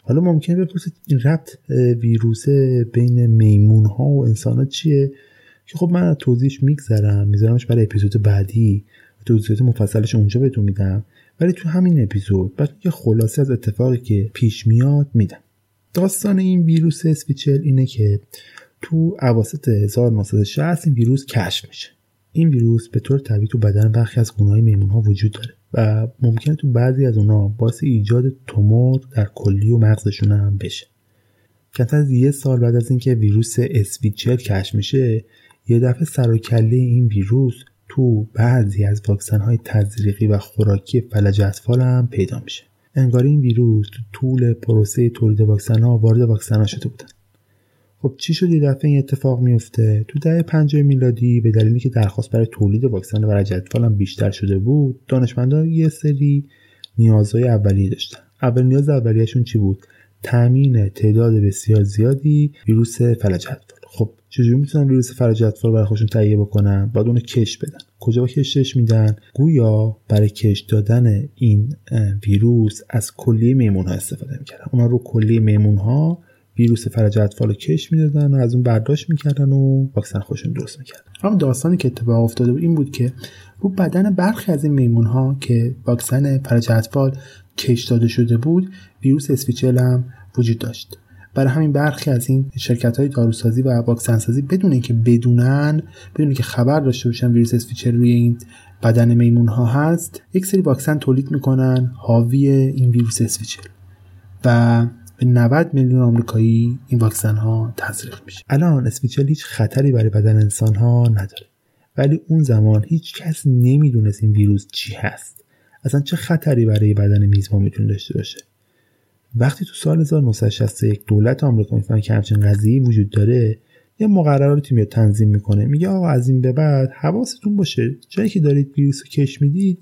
حالا ممکنه بپرسید این ربط ویروس بین میمون ها و انسان ها چیه؟ که خب من توضیحش میگذرم میذارمش برای اپیزود بعدی. توضیحات مفصلش اونجا بهتون میدم. ولی تو همین اپیزود بعد یه خلاصه از اتفاقی که پیش میاد میدم. داستان این ویروس اسپیچل اینه که تو اواسط 1960 این ویروس کشف میشه. این ویروس به طور طبیعی تو بدن برخی از گونه‌های میمون ها وجود داره. و ممکنه تو بعضی از اونها باعث ایجاد تومور در کلی و مغزشون هم بشه. کمتر از یه سال بعد از اینکه ویروس اسویچل کشف میشه یه دفعه سر و کله این ویروس تو بعضی از واکسن های تزریقی و خوراکی فلج اطفال هم پیدا میشه. انگار این ویروس تو طول پروسه تولید واکسن ها وارد واکسن ها شده بودن. خب چی شد یه دفعه این اتفاق میفته؟ تو دهه 50 میلادی به دلیلی که درخواست برای تولید واکسن برای اطفال هم بیشتر شده بود دانشمندان یه سری نیازهای اولیه داشتن. اول نیاز اولیهشون چی بود؟ تامین تعداد بسیار زیادی ویروس فلج اطفال خب چجوری می‌تونن ویروس فلج اطفال برای خودشون تهیه بکنن؟ باید اونو کش بدن. کجا کشش میدن؟ گویا برای کش دادن این ویروس از کلیه میمون ها استفاده می‌کردن. اونا رو کلیه میمون ها ویروس فلج اطفال کش می‌دادن و از اون برداشت می‌کردن و واکسن خودشون درست می‌کردن. اما داستانی که اتفاق افتاده بود این بود که رو بدن برخی از این میمون ها که واکسن فلج اطفال کش داده شده بود ویروس اسویچل هم وجود داشت. برای همین برخی از این شرکت های داروسازی و واکسن سازی بدون اینکه بدونن بدون که خبر داشته باشن ویروس اسویچل روی این بدن میمون ها هست یک سری واکسن تولید می‌کنن حاوی این ویروس اسویچل و به 90 میلیون آمریکایی این واکسن ها تزریق میشه. الان اسویچل هیچ خطری برای بدن انسان ها نداره. ولی اون زمان هیچ کس نمی‌دونست این ویروس چی هست. اصلا چه خطری برای بدن میزبان می‌تونه داشته باشه. وقتی تو سال 1961 دولت آمریکا می‌فهمه که همچین قضیه وجود داره یه مقرراتی میاد تنظیم می‌کنه. میگه آقا از این به بعد حواستون باشه. جایی که دارید ویروس رو کش می‌دید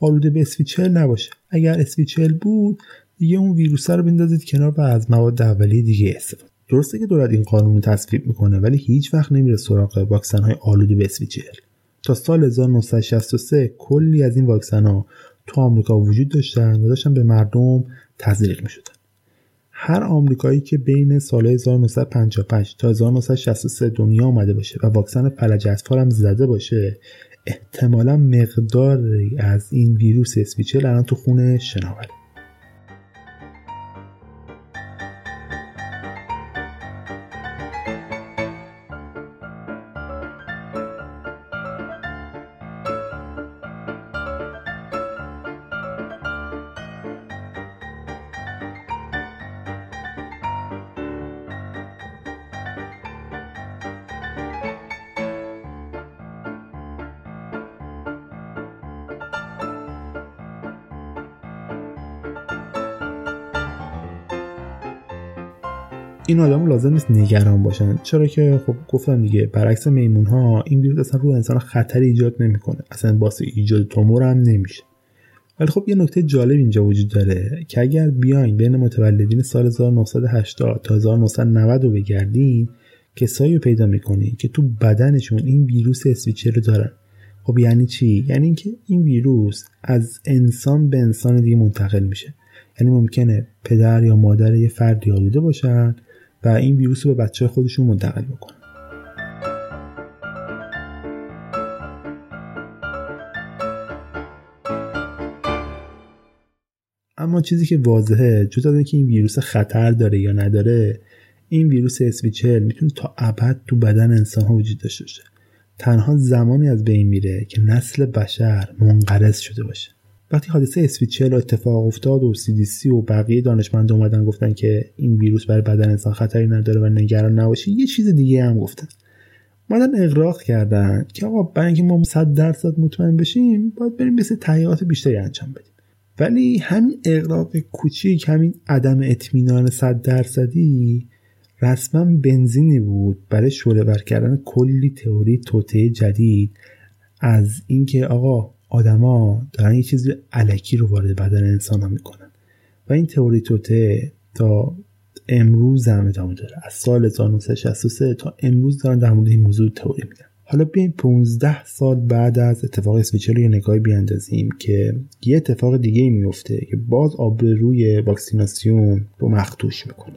آلوده به اسویچل نباشه. اگر اسویچل بود دیگه اون ویروس رو بندازید کنار و از مواد اولیه دیگه استفاده درسته که دولت این قانون تصویب می‌کنه ولی هیچ وقت نمیره سراغ واکسن های آلوده به اسویچل تا سال 1963 کلی از این واکسن ها تو آمریکا وجود داشتن و داشتن به مردم تزریق می شدن. هر آمریکایی که بین سال 1955 تا 1963 دنیا آمده باشه و واکسن فلج اطفال هم زده باشه احتمالا مقداری از این ویروس اسویچل الان تو خونه شناوره این آدم لازم نیست نگران باشن. چرا که خب گفتم دیگه برعکس میمون ها این ویروس اصلا رو انسان خطری ایجاد نمی‌کنه. اصلا باعث ایجاد تومور هم نمیشه. ولی خب یه نکته جالب اینجا وجود داره که اگر بیاین بین متولدین سال 1980 تا 1990 رو بگردین کسایی رو پیدا می‌کنی که تو بدنشون این ویروس اسویچر رو دارن. خب یعنی چی؟ یعنی اینکه این ویروس از انسان به انسان دیگه منتقل میشه. یعنی ممکنه پدر یا مادر یه فردی آلوده باشن و این ویروس رو به بچه خودشون منتقل بکنن اما چیزی که واضحه جز از اینکه این ویروس خطر داره یا نداره این ویروس اسویچل می‌تونه تا ابد تو بدن انسان ها وجود داشته باشه. تنها زمانی از بین میره که نسل بشر منقرض شده باشه. وقتی حادثه اسویچل اتفاق افتاد و CDC و بقیه دانشمند اومدن گفتن که این ویروس برای بدن انسان خطری نداره و نگران نباشی یه چیز دیگه هم گفتن. اومدن اقراق کردن که آقا برای اینکه ما 100 درصد مطمئن بشیم باید بریم مثل تحقیقات بیشتری انجام بدیم. ولی همین اقراق کوچیک همین عدم اطمینان 100 درصدی رسما بنزینی بود برای شعله بر کردن کلی تئوری توطئه جدید. از اینکه آقا آدما دارن یه چیزی علکی رو وارد بدن انسان ها می‌کنن. و این تئوری توته تا امروز هم ادامه داره. از سال 1963 تا امروز دارن در مورد این موضوع تئوری میدن حالا بیایم 15 سال بعد از اتفاق اسویچل یه نگاهی بیاندازیم که یه اتفاق دیگه میفته که باز آبروی واکسیناسیون رو مختوش می‌کنه.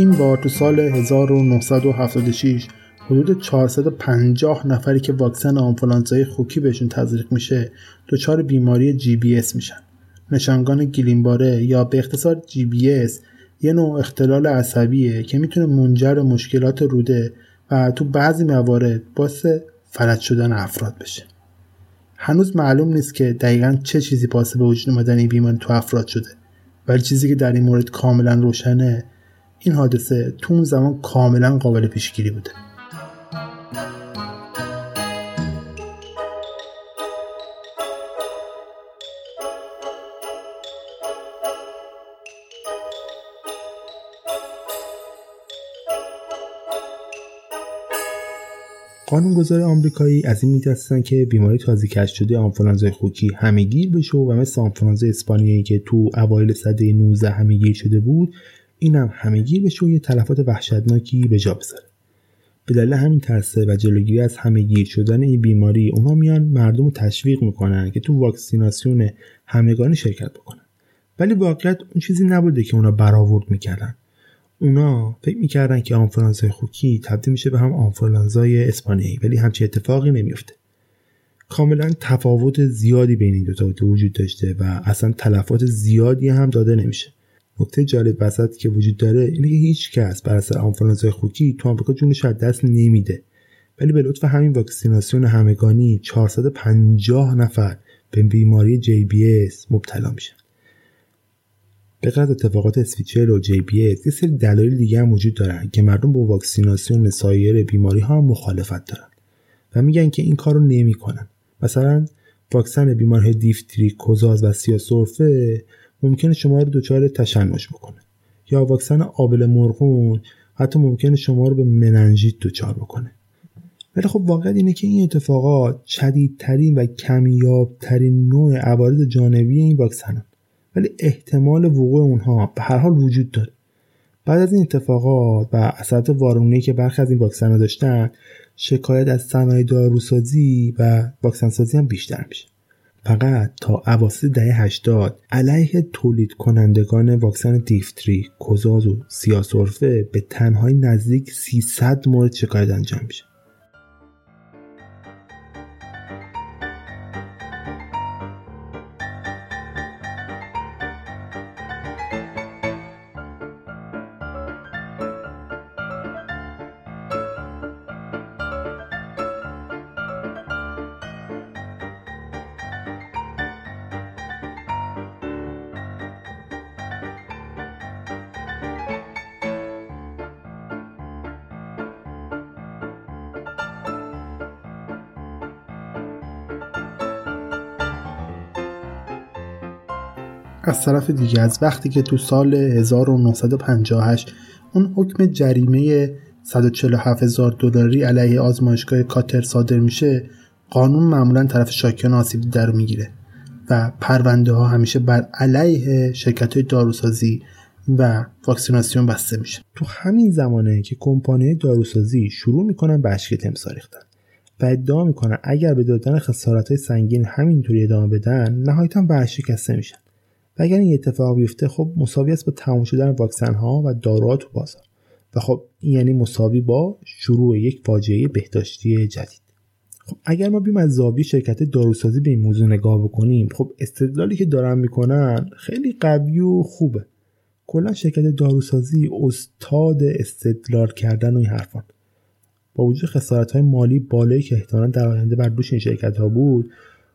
این بار تو سال 1976 حدود 450 نفری که واکسن آنفولانزای خوکی بهشون تزریق میشه دچار بیماری GBS میشن. نشانگان گیلن باره یا به اختصار GBS یه نوع اختلال عصبیه که می‌تونه منجر به مشکلات روده و تو بعضی موارد باعث فلج شدن افراد بشه. هنوز معلوم نیست که دقیقا چه چیزی باعث به وجود اومدن این بیماری تو افراد شده. ولی چیزی که در این مورد کاملا روشنه این حادثه تو اون زمان کاملا قابل پیشگیری بوده. قانونگذار آمریکایی از این میترسن که بیماری تازه کشف شده آنفولانزای خوکی همهگیر بشه و مثل آنفولانزای اسپانیایی که تو اوایل سده 19 همهگیر شده بود اینم همهگیر بشه و یه تلفات وحشتناکی به جا بذاره. به دلیل همین ترسه و جلوگیری از همهگیر شدن این بیماری اونا میان مردم رو تشویق می‌کنن که تو واکسیناسیون همگانی شرکت بکنن. ولی واقعیت اون چیزی نبوده که اونا برآورد می‌کردن. اونا فکر می‌کردن که آنفولانزای خوکی تبدیل میشه به هم آنفولانزای اسپانیایی ولی همچین اتفاقی نمیفته کاملا تفاوت زیادی بین این دوتا وجود داشته و اصلا تلفات زیادی هم داده نمیشه. نکته جالب وسط که وجود داره اینه که هیچ کس بر اثر آنفولانزای خوکی تو آمریکا جونش از دست نمیده. ولی به لطف همین واکسیناسیون همگانی 450 نفر به بیماری JBS مبتلا میشن. به قدر اتفاقات اسویچل و JBS یه سری دلایل دیگه هم وجود دارن که مردم با واکسیناسیون سایر بیماری ها مخالفت دارن و میگن که این کار رو نمی‌کنن. مثلا واکسن بیماری دیفتری، کوزاز و سیاسرفه ممکنه شما رو دچار تشنج بکنه. یا واکسن آبل مرغون حتی ممکنه شما رو به مننژیت دچار بکنه. ولی خب واقعیت اینه که این اتفاقات شدیدترین و کمیابترین نوع عوارض جانبی این واکسن ولی احتمال وقوع اونها به هر حال وجود داره. بعد از این اتفاقات و اثرات وارونی که برخی از این واکسن داشتن شکایت از صنایع داروسازی و واکسنسازی هم بیشتر میشه. فقط تا اواسط دهه 80 علیه تولید کنندگان واکسن دیفتری، کوزاز و سیاسرفه به تنهایی نزدیک 300 مورد شکایت انجام میشه. از طرف دیگه از وقتی که تو سال 1958 اون حکم جریمه 147 هزار دلاری علیه آزمایشگاه کاتر صادر میشه قانون معمولا طرف شاکیان آسیب در می‌گیره و پرونده ها همیشه بر علیه شرکت های داروسازی و واکسیناسیون بسته میشه. تو همین زمانه که کمپانی داروسازی شروع می‌کنن به اشک تمسا ریختن و ادعا می‌کنن اگر به دادن خسارت های سنگین همینطوری ادامه بدن نهایتا به شکسته میشن اگر این اتفاق بیفته خب مساوی است با تمام شدن واکسن ها و داروها تو بازار. و خب این یعنی مساوی با شروع یک فاجعه بهداشتی جدید. خب اگر ما بیم از زاویه شرکت داروسازی به این موضوع نگاه بکنیم خب استدلالی که دارن می‌کنن خیلی قوی و خوبه. کلا شرکت داروسازی استاد استدلال کردن و این حرفان. با وجود خسارت های مالی بالایی که احتمالا در آینده بر دوش این شرکت ها بود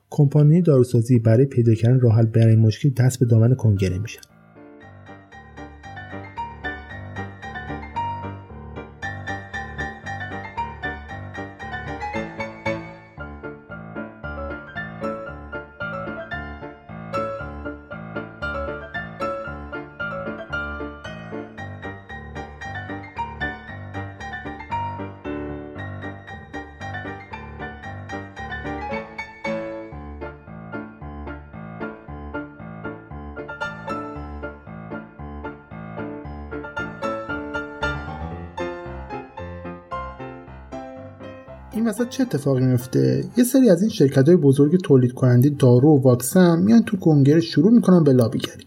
کمپانی داروسازی برای پیدا کردن راه حل برای مشکل دست به دامن کنگره میشن این وسط چه اتفاقی میفته؟ یه سری از این شرکت های بزرگ تولید کننده دارو و واکسن میان تو کنگره شروع می‌کنن به لابیگری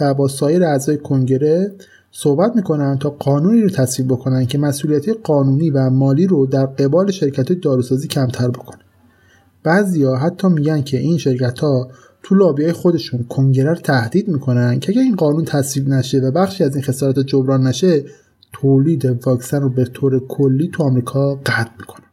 و با سایر اعضای کنگره صحبت می‌کنن تا قانونی رو تصویب بکنن که مسئولیت قانونی و مالی رو در قبال شرکت داروسازی کمتر بکنه. بعضیا حتی میگن که این شرکت ها تو لابی خودشون کنگره رو تهدید می‌کنن که اگر این قانون تصویب نشه و بخشی از این خسارت جبران نشه تولید واکسن رو به طور کلی تو آمریکا قطع می‌کنن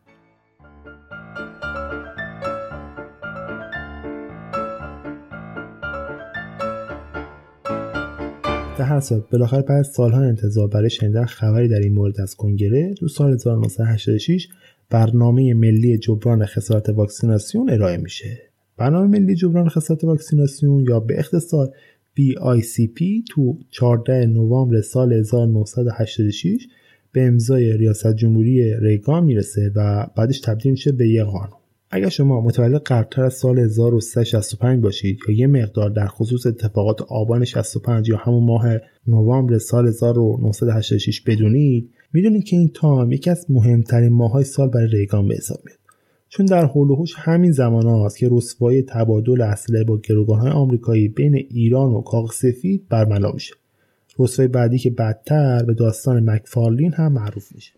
در هر بالاخره بعد سالها انتظار برای شنیدن خبری در این مورد از کنگره تو سال 1986 برنامه ملی جبران خسارت واکسیناسیون ارائه میشه. برنامه ملی جبران خسارت واکسیناسیون یا به اختصار BICP تو 14 نوامبر سال 1986 به امضای ریاست جمهوری ریگان می‌رسه و بعدش تبدیل میشه به یه قانون. اگر شما متولد قبلتر از سال 1365 باشید یا یه مقدار در خصوص اتفاقات آبان 65 یا همون ماه نوامبر سال 1986 بدونید می‌دونید که این تایم یکی از مهمترین ماهای سال برای ریگان به حساب میاد. چون در حول و همین زمان است که رسوایی تبادل اسلحه با گروگانهای آمریکایی بین ایران و کاغ سفید برملا میشه. رسوای بعدی که بدتر به داستان مکفارلین هم معروف میشه.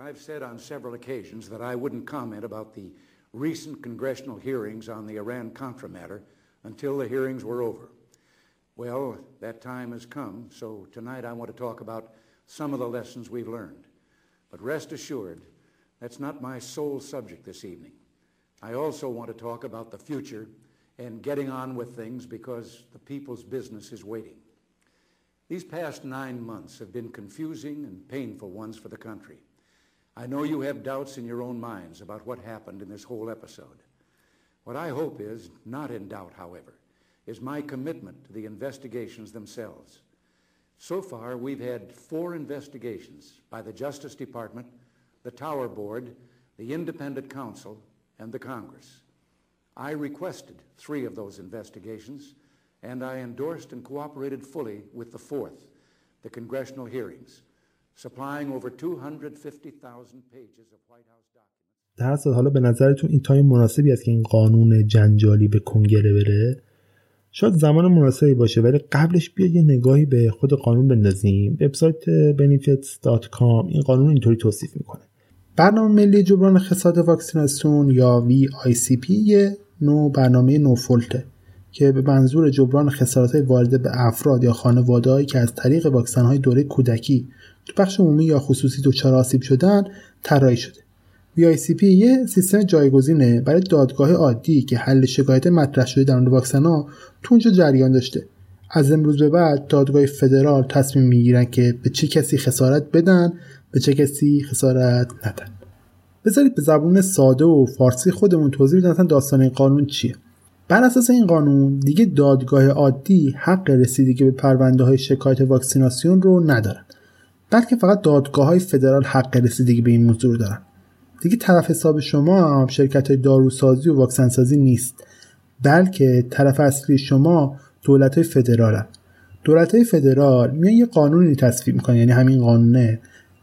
I've said on several occasions that I wouldn't comment about the recent congressional hearings on the Iran-Contra matter until the hearings were over. Well, that time has come, so tonight I want to talk about some of the lessons we've learned. But rest assured, that's not my sole subject this evening. I also want to talk about the future and getting on with things because the people's business is waiting. These past nine months have been confusing and painful ones for the country. I know you have doubts in your own minds about what happened in this whole episode. What I hope is, not in doubt, however, is my commitment to the investigations themselves. So far, we've had four investigations by the Justice Department, the Tower Board, the Independent Counsel, and the Congress. I requested three of those investigations, and I endorsed and cooperated fully with the fourth, the congressional hearings. Supplying over 250,000 pages of White House documents. در اصل حالا به نظرتون این تایم مناسبی است که این قانون جنجالی به کنگره بره؟ شاید زمان مناسبی باشه ولی قبلش بیا یه نگاهی به خود قانون بندازیم. وبسایت benefits.com این قانون اینطوری توصیف می‌کنه. برنامه ملی جبران خسارت واکسیناسیون یا VICP یه نوع برنامه نوفولته که به منظور جبران خسارت های وارده به افراد یا خانوادهایی که از طریق واکسن های دوره کودکی تو بخش عمومی یا خصوصی دچار آسیب شدن طراحی شده. VICP یه سیستم جایگزینه برای دادگاه عادی که حل شکایت مطرح شده در مورد واکسن ها تو اونجا جریان داشته. از امروز به بعد دادگاه فدرال تصمیم می‌گیرن که به چه کسی خسارت بدن به چه کسی خسارت ندن. بذارید به زبون ساده و فارسی خودمون توضیح بدم داستان این قانون چیه؟ بر اساس این قانون دیگه دادگاه عادی حق رسیدگی به پرونده های شکایت واکسیناسیون رو ندارن بلکه فقط دادگاه های فدرال حق رسیدگی به این موضوع رو دارن. دیگه طرف حساب شما هم شرکت های داروسازی و واکسن سازی نیست. بلکه طرف اصلی شما دولت های فدرال دولت های فدرال میان یه قانونی تصویب می‌کنن یعنی همین قانونه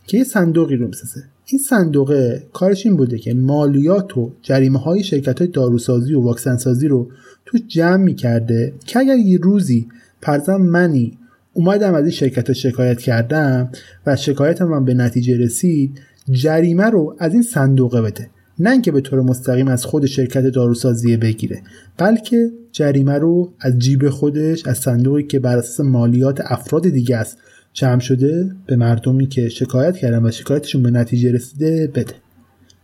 که یه صندوقی رو می‌سازه. این صندوقه کارش این بوده که مالیات و جریمه های شرکت های داروسازی و واکسن سازی رو تو جمع می‌کرده که اگر یه روزی پرزم منی اومدم از این شرکت شکایت کردم و شکایت من به نتیجه رسید جریمه رو از این صندوقه بده. نه اینکه به طور مستقیم از خود شرکت داروسازی بگیره بلکه جریمه رو از جیب خودش از صندوقی که بر اساس مالیات افراد دیگه است جمع شده به مردمی که شکایت کردن و شکایتشون به نتیجه رسیده بده.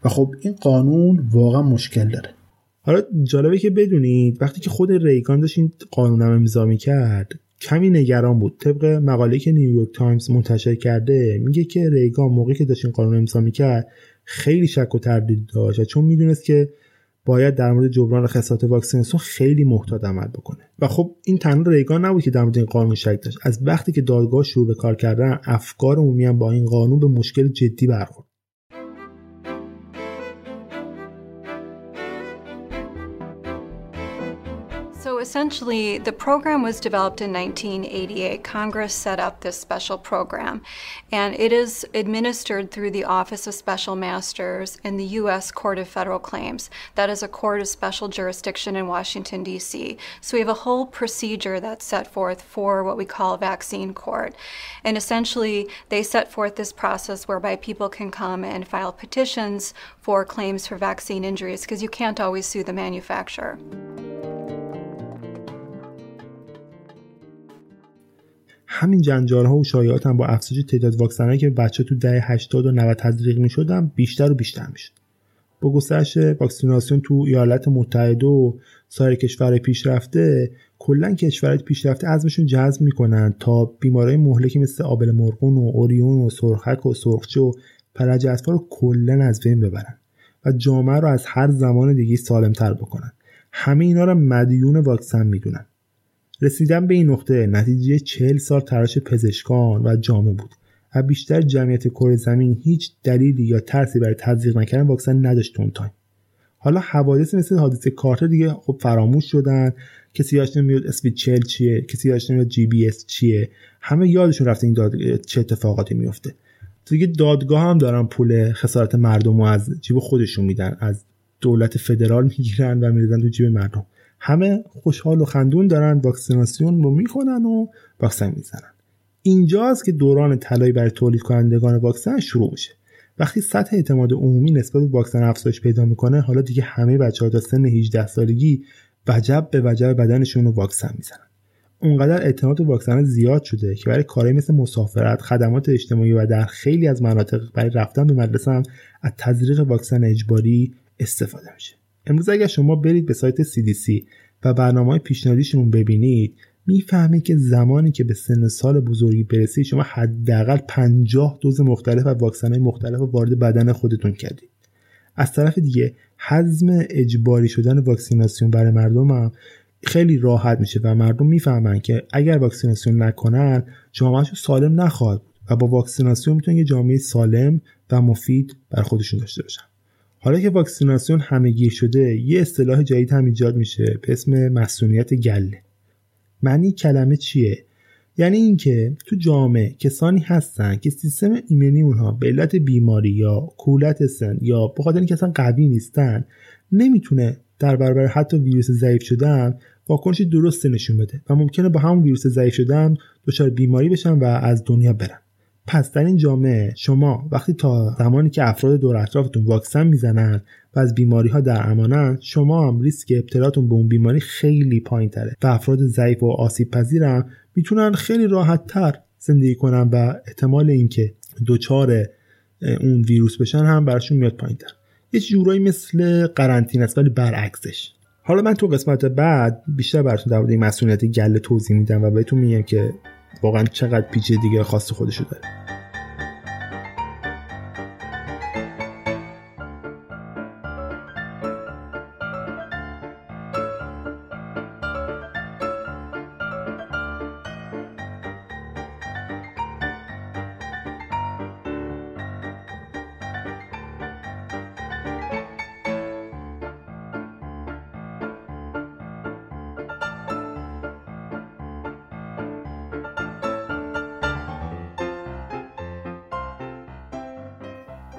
و خب این قانون واقعا مشکل داره. حالا جالبه که بدونید وقتی که خود ریگان داشت این قانون هم امضا کرد کمی نگران بود. طبق مقاله که نیویورک تایمز منتشر کرده میگه که ریگان موقعی که داشت این قانون امضا کرد خیلی شک و تردید داشت چون می‌دونست که باید در مورد جبران خسارت واکسیناسیون خیلی محتاط عمل بکنه. و خب این تنها ریگان نبود که در مورد این قانون شک داشت. از وقتی که دادگاه شروع به کار کردن افکار عمومی هم با این قانون به مشکل جدی برخورد. Essentially, the program was developed in 1988. Congress set up this special program, and it is administered through the Office of Special Masters in the U.S. Court of Federal Claims. That is a court of special jurisdiction in Washington, D.C. So we have a whole procedure that's set forth for what we call vaccine court. And essentially, they set forth this process whereby people can come and file petitions for claims for vaccine injuries because you can't always sue the manufacturer. همین جنجال ها و شایعات هم با افزایش تعداد واکسن که بچه تو دهه 80 و 90 تزریق می شدن بیشتر و بیشتر می‌شد با گسترش واکسیناسیون تو ایالات متحده و سایر کشورهای پیشرفته کلا کشورهای پیشرفته ازمشون جذب می‌کنن تا بیماری مهلکی مثل آبل مرغون و اوریون و سرخک و سرخچه و پرج رو کلا از بین ببرن و جامعه رو از هر زمان دیگه سالمتر بکنن. همه اینا رو مدیون واکسن می‌دونن. رسیدن به این نقطه نتیجه چهل سال تلاش پزشکان و جامعه بود و بیشتر جمعیت کره زمین هیچ دلیلی یا ترسی برای تزریق نکردن واکسن نداشت اون time. حالا حوادث مثل حادثه کاتر دیگه خب فراموش شدن. کسی یادش نمیاد SV چل چیه کسی یادش نمیاد GBS چیه. همه یادشون رفته این داد... چه اتفاقاتی میفته. دیگه دادگاه هم دارن پول خسارت مردم رو از جیب خودشون میدن از دولت فدرال می‌گیرن و میریزن تو جیب مردم. همه خوشحال و خندون دارن واکسیناسیون رو می‌کنن و واکسن می‌زنن. اینجاست که دوران طلایی برای تولید کنندگان واکسن شروع میشه. وقتی سطح اعتماد عمومی نسبت به واکسن افزایش پیدا می‌کنه حالا دیگه همه بچه ها تا سن 18 سالگی وجب به وجب بدنشون رو واکسن می‌زنن. اونقدر اعتماد به واکسن زیاد شده که برای کاری مثل مسافرت خدمات اجتماعی و در خیلی از مناطق برای رفتن به مدرسه هم از تزریق واکسن اجباری استفاده میشه. امروز اگر شما برید به سایت CDC و برنامه های پیشنهادیشون ببینید می‌فهمید که زمانی که به سن سال بزرگی برسید شما حداقل 50 دوز مختلف و واکسن مختلف وارد بدن خودتون کردید. از طرف دیگه حزم اجباری شدن واکسیناسیون برای مردم هم خیلی راحت میشه و مردم می‌فهمن که اگر واکسیناسیون نکنن جامعهشون سالم نخواهد و با واکسیناسیون می‌تونن یه جامعه سالم و مفید بر خودشون داشته باشن. حالا که واکسیناسیون همگیر شده یه اصطلاح جدید هم ایجاد میشه به اسم مسئولیت گله. معنی کلمه چیه؟ یعنی اینکه تو جامعه کسانی هستن که سیستم ایمنی اونها به علت بیماری یا کولت سن یا به خاطر اینکه اصلا قوی نیستن نمی‌تونه در برابر حتی ویروس ضعیف شدن واکنش درست نشون بده و ممکنه با همون ویروس ضعیف شدن دچار بیماری بشن و از دنیا برن. پس در این جامعه شما وقتی تا زمانی که افراد دور اطرافتون واکسن می‌زنن و از بیماری ها در امانن شما هم ریسک ابتلاتون به اون بیماری خیلی پایین تره و افراد ضعیف و آسیب پذیرم می‌تونن خیلی راحت تر زندگی کنن و احتمال اینکه دچار اون ویروس بشن هم براشون میاد پایین تر یه جورایی مثل قرنطینه است ولی برعکسش. حالا من تو قسمت بعد بیشتر براتون در مورد مسئولیت گله توضیح میدم و بهتون میگم که واقعا چقدر پیچیدگی خاص خودشو داره.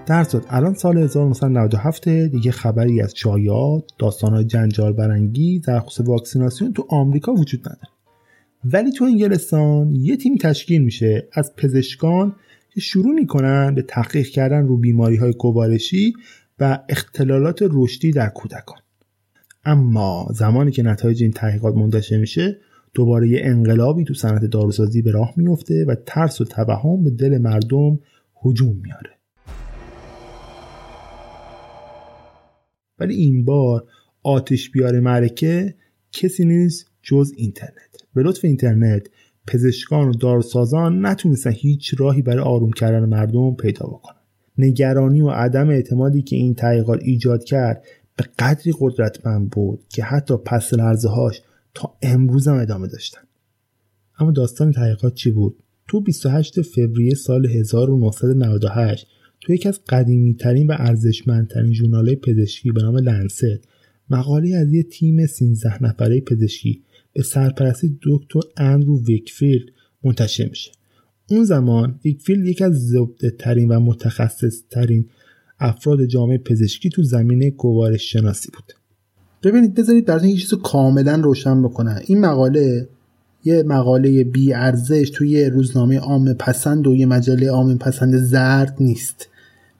در صورت الان سال 1997 دیگه خبری از چایات داستانهای جنجال برانگیز در خصوص واکسیناسیون تو آمریکا وجود نداره. ولی تو انگلستان یه تیم تشکیل میشه از پزشکان که شروع می‌کنن به تحقیق کردن رو بیماری های گوارشی و اختلالات رشدی در کودکان. اما زمانی که نتایج این تحقیقات منتشر میشه دوباره یه انقلابی تو صنعت داروسازی به راه میفته و ترس و توهم به دل مردم هجوم میاره ولی این بار آتش بیار معرکه کسی نیست جز اینترنت. به لطف اینترنت پزشکان و داروسازان نتونستن هیچ راهی برای آروم کردن مردم پیدا بکنن. نگرانی و عدم اعتمادی که این تحقیقات ایجاد کرد به قدری قدرتمند بود که حتی پس لرزه هاش تا امروز هم ادامه داشتن. اما داستان تحقیقات چی بود؟ تو 28 فوریه سال 1998 تو یکی از قدیمی ترین و ارزشمندترین ژورنال پزشکی به نام لنست مقاله از یه تیم 13 نفره پزشکی به سرپرستی دکتر اندرو ویکفیلد منتشر میشه. اون زمان ویکفیلد یکی از زبده ترین و متخصص ترین افراد جامعه پزشکی تو زمینه گوارش شناسی بود. ببینید بذارید براتون یه چیز کاملا روشن بکنم. این مقاله یه مقاله بی ارزش توی روزنامه عام پسند و یه مجله عام پسند زرد نیست.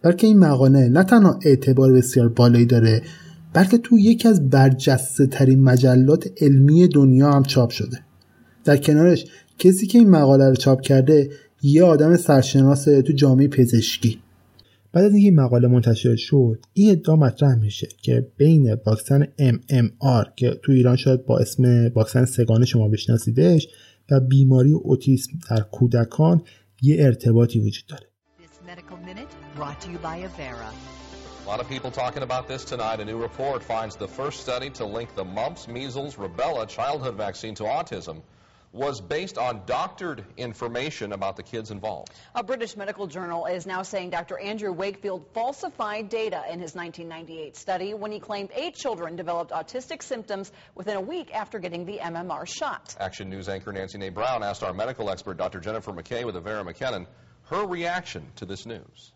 بلکه این مقاله نه تنها اعتبار بسیار بالایی داره بلکه تو یکی از برجسته ترین مجلات علمی دنیا هم چاپ شده. در کنارش کسی که این مقاله رو چاپ کرده یه آدم سرشناس تو جامعه پزشکی. بعد از اینکه این مقاله منتشر شد این ادعا مطرح میشه که بین واکسن MMR که تو ایران شاید با اسم واکسن سگانه شما بشناسیدش و بیماری اوتیسم در کودکان یه ارتباطی وجود داره. A lot of people talking about this tonight. A new report finds the first study to link the mumps, measles, rubella childhood vaccine to autism was based on doctored information about the kids involved. A British medical journal is now saying Dr. Andrew Wakefield falsified data in his 1998 study when he claimed eight children developed autistic symptoms within a week after getting the MMR shot. Action News anchor Nancy Nay Brown asked our medical expert, Dr. Jennifer McKay with Avera McKinnon, her reaction to this news.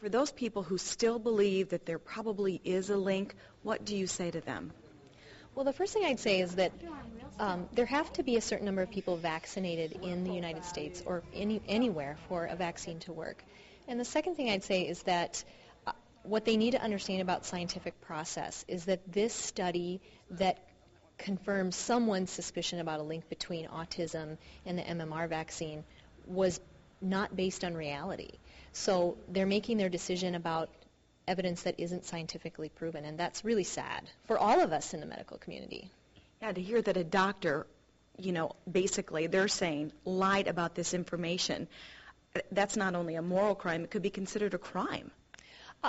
For those people who still believe that there probably is a link, what do you say to them? Well, the first thing I'd say is that um, there have to be a certain number of people vaccinated in the United States or any, anywhere for a vaccine to work. And the second thing I'd say is that uh, what they need to understand about scientific process is that this study that confirms someone's suspicion about a link between autism and the MMR vaccine was not based on reality. So they're making their decision about evidence that isn't scientifically proven, and that's really sad for all of us in the medical community. Yeah, to hear that a doctor, you know, basically they're saying lied about this information, that's not only a moral crime, it could be considered a crime.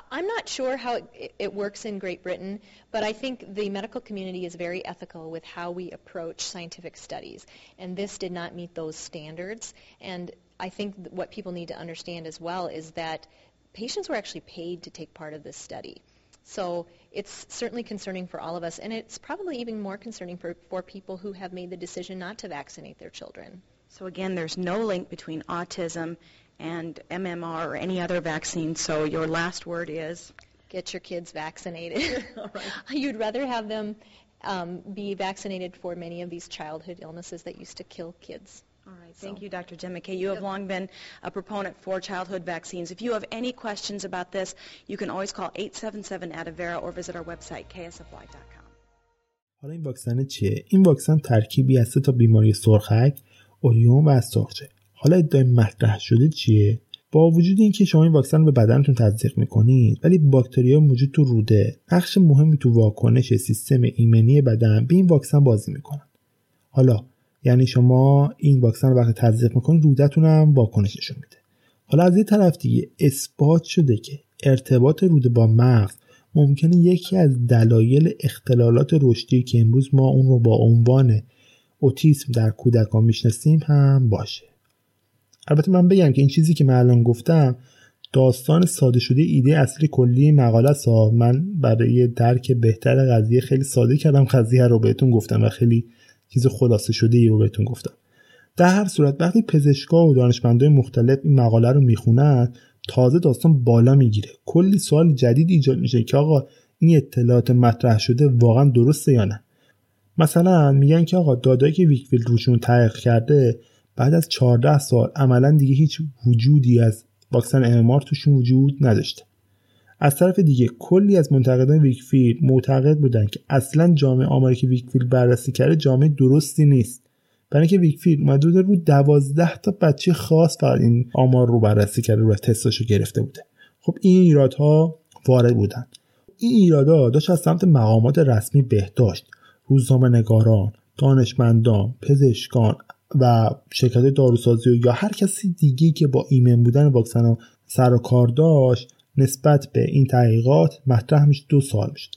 I'm not sure how it, it, works in Great Britain, but I think the medical community is very ethical with how we approach scientific studies, and this did not meet those standards. And I think what people need to understand as well is that patients were actually paid to take part of this study. So it's certainly concerning for all of us, and it's probably even more concerning for, for people who have made the decision not to vaccinate their children. So again, there's no link between autism and MMR or any other vaccine. So your last word is? Get your kids vaccinated. You'd rather have them um, be vaccinated for many of these childhood illnesses that used to kill kids. All right. Thank so. you, Dr. Jen McKay. You have long been a proponent for childhood vaccines. If you have any questions about this, you can always call 877 Adavera or visit our website, ksfy.com. حالا این واکسن چیه؟ این واکسن ترکیبی از تا بیماری سرخک، اوریون و استاخچه. حالا ادعای مطرح شده چیه؟ با وجود اینکه شما این واکسن به بدنتون تزریق می‌کنید ولی باکتریا موجود تو روده نقش مهمی تو واکنش سیستم ایمنی بدن به این واکسن بازی می‌کنن. حالا یعنی شما این واکسن رو وقتی تزریق می‌کنید رودتون هم واکنش نشون میده. حالا از یه طرف دیگه اثبات شده که ارتباط روده با مغز ممکنه یکی از دلایل اختلالات رشدی که امروز ما اون رو با عنوان اوتیسم در کودکان می‌شناسیم هم باشه. البته من بگم که این چیزی که من الان گفتم داستان ساده شده ایده اصلی کلی مقاله است. من برای درک بهتر قضیه خیلی ساده کردم قضیه رو بهتون گفتم و خیلی چیز خلاصه شده ای رو بهتون گفتم. در هر صورت وقتی پزشکا و دانشمندای مختلف این مقاله رو می‌خونن تازه داستان بالا می‌گیره. کلی سوال جدید ایجاد میشه که آقا این اطلاعات مطرح شده واقعا درسته یا نه؟ مثلا میگن که آقا داده هایی که ویکفیلد روشون تحقیق کرده بعد از 14 سال عملا دیگه هیچ وجودی از واکسن MMR توشون وجود نداشته. از طرف دیگه کلی از منتقدان ویکفیلد معتقد بودن که اصلا جامعه آماری که ویکفیلد بررسی کرده جامعه درستی نیست. برای اینکه ویکفیلد اومده رو دوازده تا بچه خاص فقط این آمار رو بررسی کرده و تستاشو گرفته بوده. خب این ایرادها وارد بودن. این ایرادا داشت از سمت مقامات رسمی بهداشت. روزنامه نگاران دانشمندان پزشکان و شرکت داروسازی و یا هر کسی دیگه که با ایمن بودن واکسن سر و کار داشت نسبت به این تحقیقات مطرح میشه دو سال میشه.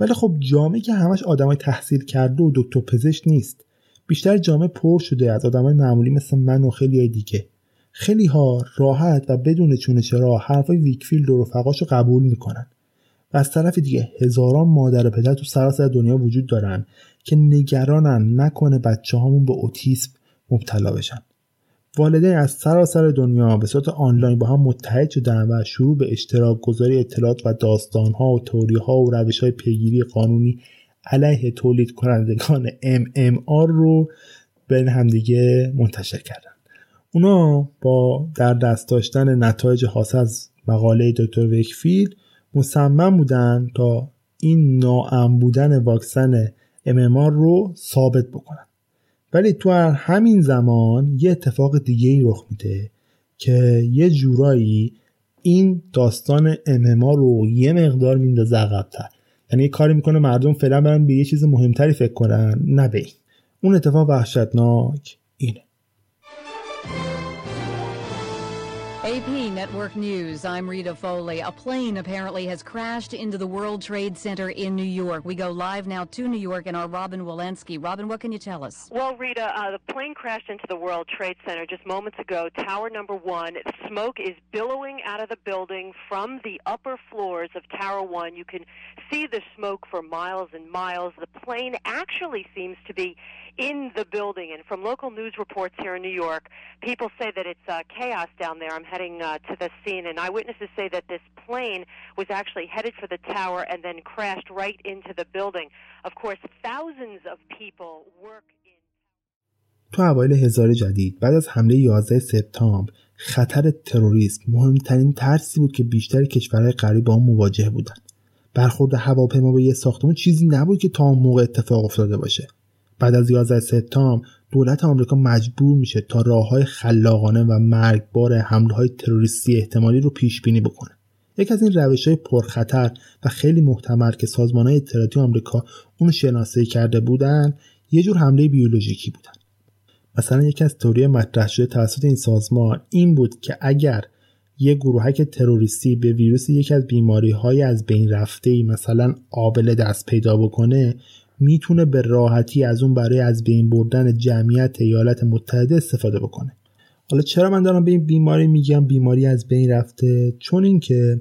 ولی خب جامعه که همش آدمای تحصیل کرده و دکتر پزشک نیست. بیشتر جامعه پر شده از آدمای معمولی مثل من و خیلی دیگه. خیلی ها راحت و بدون چونه چرا حرفای ویکفیلد و رفقاشو قبول می‌کنن. و از طرف دیگه هزاران مادر و پدر تو سراسر دنیا وجود دارن که نگرانن نکنه بچه هامون به اوتیسم مبتلا بشن. والدین از سراسر دنیا به صورت آنلاین با هم متحد شدن و شروع به اشتراک گذاری اطلاعات و داستان ها و توری ها و روش های پیگیری قانونی علیه تولید کنندگان MMR رو بین همدیگه منتشر کردن. اونا با در دست داشتن نتایج حاصل از مقاله دکتر ویکفیلد مصمم بودن تا این ناام بودن واکسن MMR رو ثابت بکنن. ولی تو همین زمان یه اتفاق دیگه ای رخ میده که یه جورایی این داستان MMR رو یه مقدار میندازه عقبتر. یعنی یه کاری می‌کنه مردم فعلا برن به یه چیز مهمتری فکر کنن نه به اون اتفاق وحشتناک اینه. AP Network News. I'm Rita Foley. A plane apparently has crashed into the World Trade Center in New York. We go live now to New York and our Robin Walensky. Robin, what can you tell us? Well, Rita, uh, the plane crashed into the World Trade Center just moments ago. Tower number one. Smoke is billowing out of the building from the upper floors of Tower one. You can see the smoke for miles and miles. The plane actually seems to be in the building. And from local news reports here in New York, people say that it's uh, chaos down there. I'm heading uh, to the scene, and eyewitnesses say that this plane was actually headed for the tower and then crashed right into the building. Of course, thousands of people work. تو اوایل هزار جدید بعد از حمله 11 سپتامبر خطر تروریسم مهمترین ترسی بود که بیشتر کشورهای غریب با آن مواجه بودند برخورد هواپیما به یه ساختمان چیزی نبود که تا اون موقع اتفاق افتاده باشه بعد از 11 سپتامبر دولت آمریکا مجبور میشه تا راه های خلاقانه و مرگبار حمله های تروریستی احتمالی رو پیش بینی بکنه. یکی از این روش های پرخطر و خیلی محتمل که سازمان های اطلاعاتی آمریکا اون شناسایی کرده بودن یه جور حمله بیولوژیکی بودن. مثلا یکی از تئوری مطرح شده توسط این سازمان این بود که اگر یه گروهک تروریستی به ویروس یکی از بیماری های از بین رفته مثلا آبله دست پیدا بکنه می‌تونه به راحتی از اون برای از بین بردن جمعیت ایالات متحده استفاده بکنه. حالا چرا من دارم به این بیماری میگم؟ بیماری از بین رفته. چون اینکه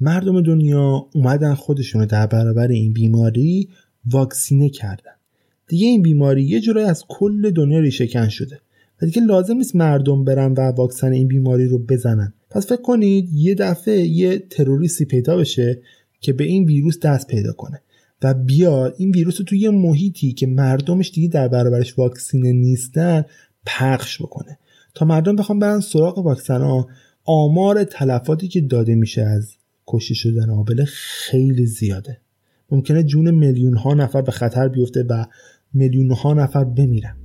مردم دنیا اومدن خودشونو در برابر این بیماری واکسینه کردن. دیگه این بیماری یه جورایی از کل دنیا ریشهکن شده. و دیگه لازم نیست مردم برن و واکسن این بیماری رو بزنن. پس فکر کنید یه دفعه یه تروریستی پیدا بشه که به این ویروس دست پیدا کنه. و بیاد. این ویروس رو توی یه محیطی که مردمش دیگه در برابرش واکسینه نیستن پخش بکنه. تا مردم بخوام برن سراغ واکسن ها آمار تلفاتی که داده میشه از کشته شدن آبله خیلی زیاده. ممکنه جون میلیون ها نفر به خطر بیفته و میلیون ها نفر بمیرن.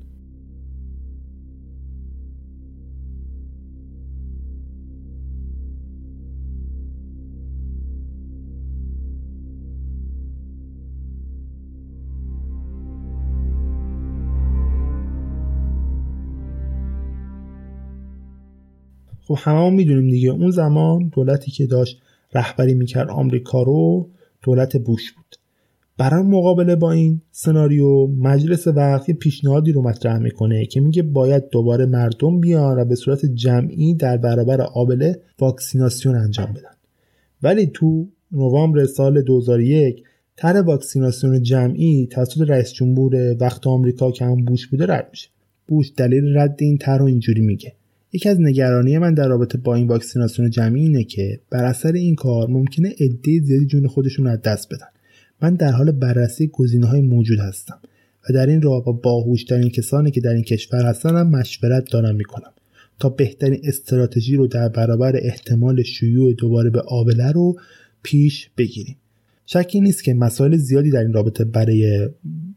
خب همه می‌دونیم دیگه. اون زمان دولتی که داشت رهبری می‌کرد آمریکا رو دولت بوش بود. برای مقابله با این سناریو مجلس وقتی پیشنهادی رو مطرح می‌کنه که میگه باید دوباره مردم بیان و به صورت جمعی در برابر آبله واکسیناسیون انجام بدن. ولی تو نوامبر سال 2001 طرح واکسیناسیون جمعی توسط رئیس جمهور وقت آمریکا که هم بوش بوده رد میشه. بوش دلیل رد این طرح رو اینجوری میگه. یکی از نگرانی من در رابطه با این واکسیناسیون جمعی اینه که بر اثر این کار ممکنه عده زیادی جون خودشون رو از دست بدن. من در حال بررسی گزینه های موجود هستم و در این راه با باهوشترین کسانی که در این کشور هستن مشورت دارم می‌کنم تا بهترین استراتژی رو در برابر احتمال شیوع دوباره به آبله رو پیش بگیریم. شکی نیست که مسائل زیادی در این رابطه برای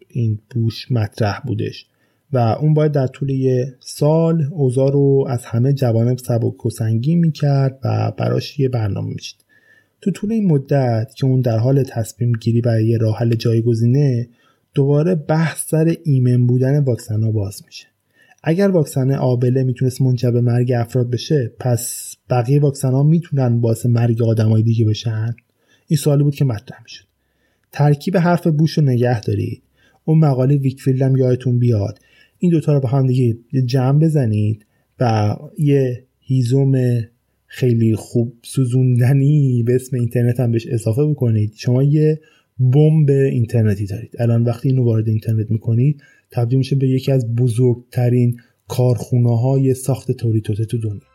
این بوش مطرح بودش. و اون باید در طول یه سال اوضاع رو از همه جوانب سبک و سنگین می‌کرد و براش یه برنامه می‌شد تو طول این مدت که اون در حال تصمیم گیری برای یه راه حل جایگزینه دوباره بحث سر ایمن بودن واکسن ها باز میشه. اگر واکسن آبله می‌تونست منجر به مرگ افراد بشه پس بقیه واکسن ها می‌تونن باعث مرگ آدمای دیگه بشن؟ این سوالی بود که مطرح می‌شد. ترکیب حرف بوش رو نگه دارید. اون مقاله ویکفیلد هم یادتون بیاد. این دوتا رو با هم دیگه جمع بزنید و یه هیزوم خیلی خوب سوزوندنی به اسم اینترنت هم بهش اضافه بکنید. شما یه بمب اینترنتی دارید. الان وقتی اینو وارد اینترنت می‌کنید تبدیل میشه به یکی از بزرگترین کارخونه های ساخت توریتوته تو دنیا.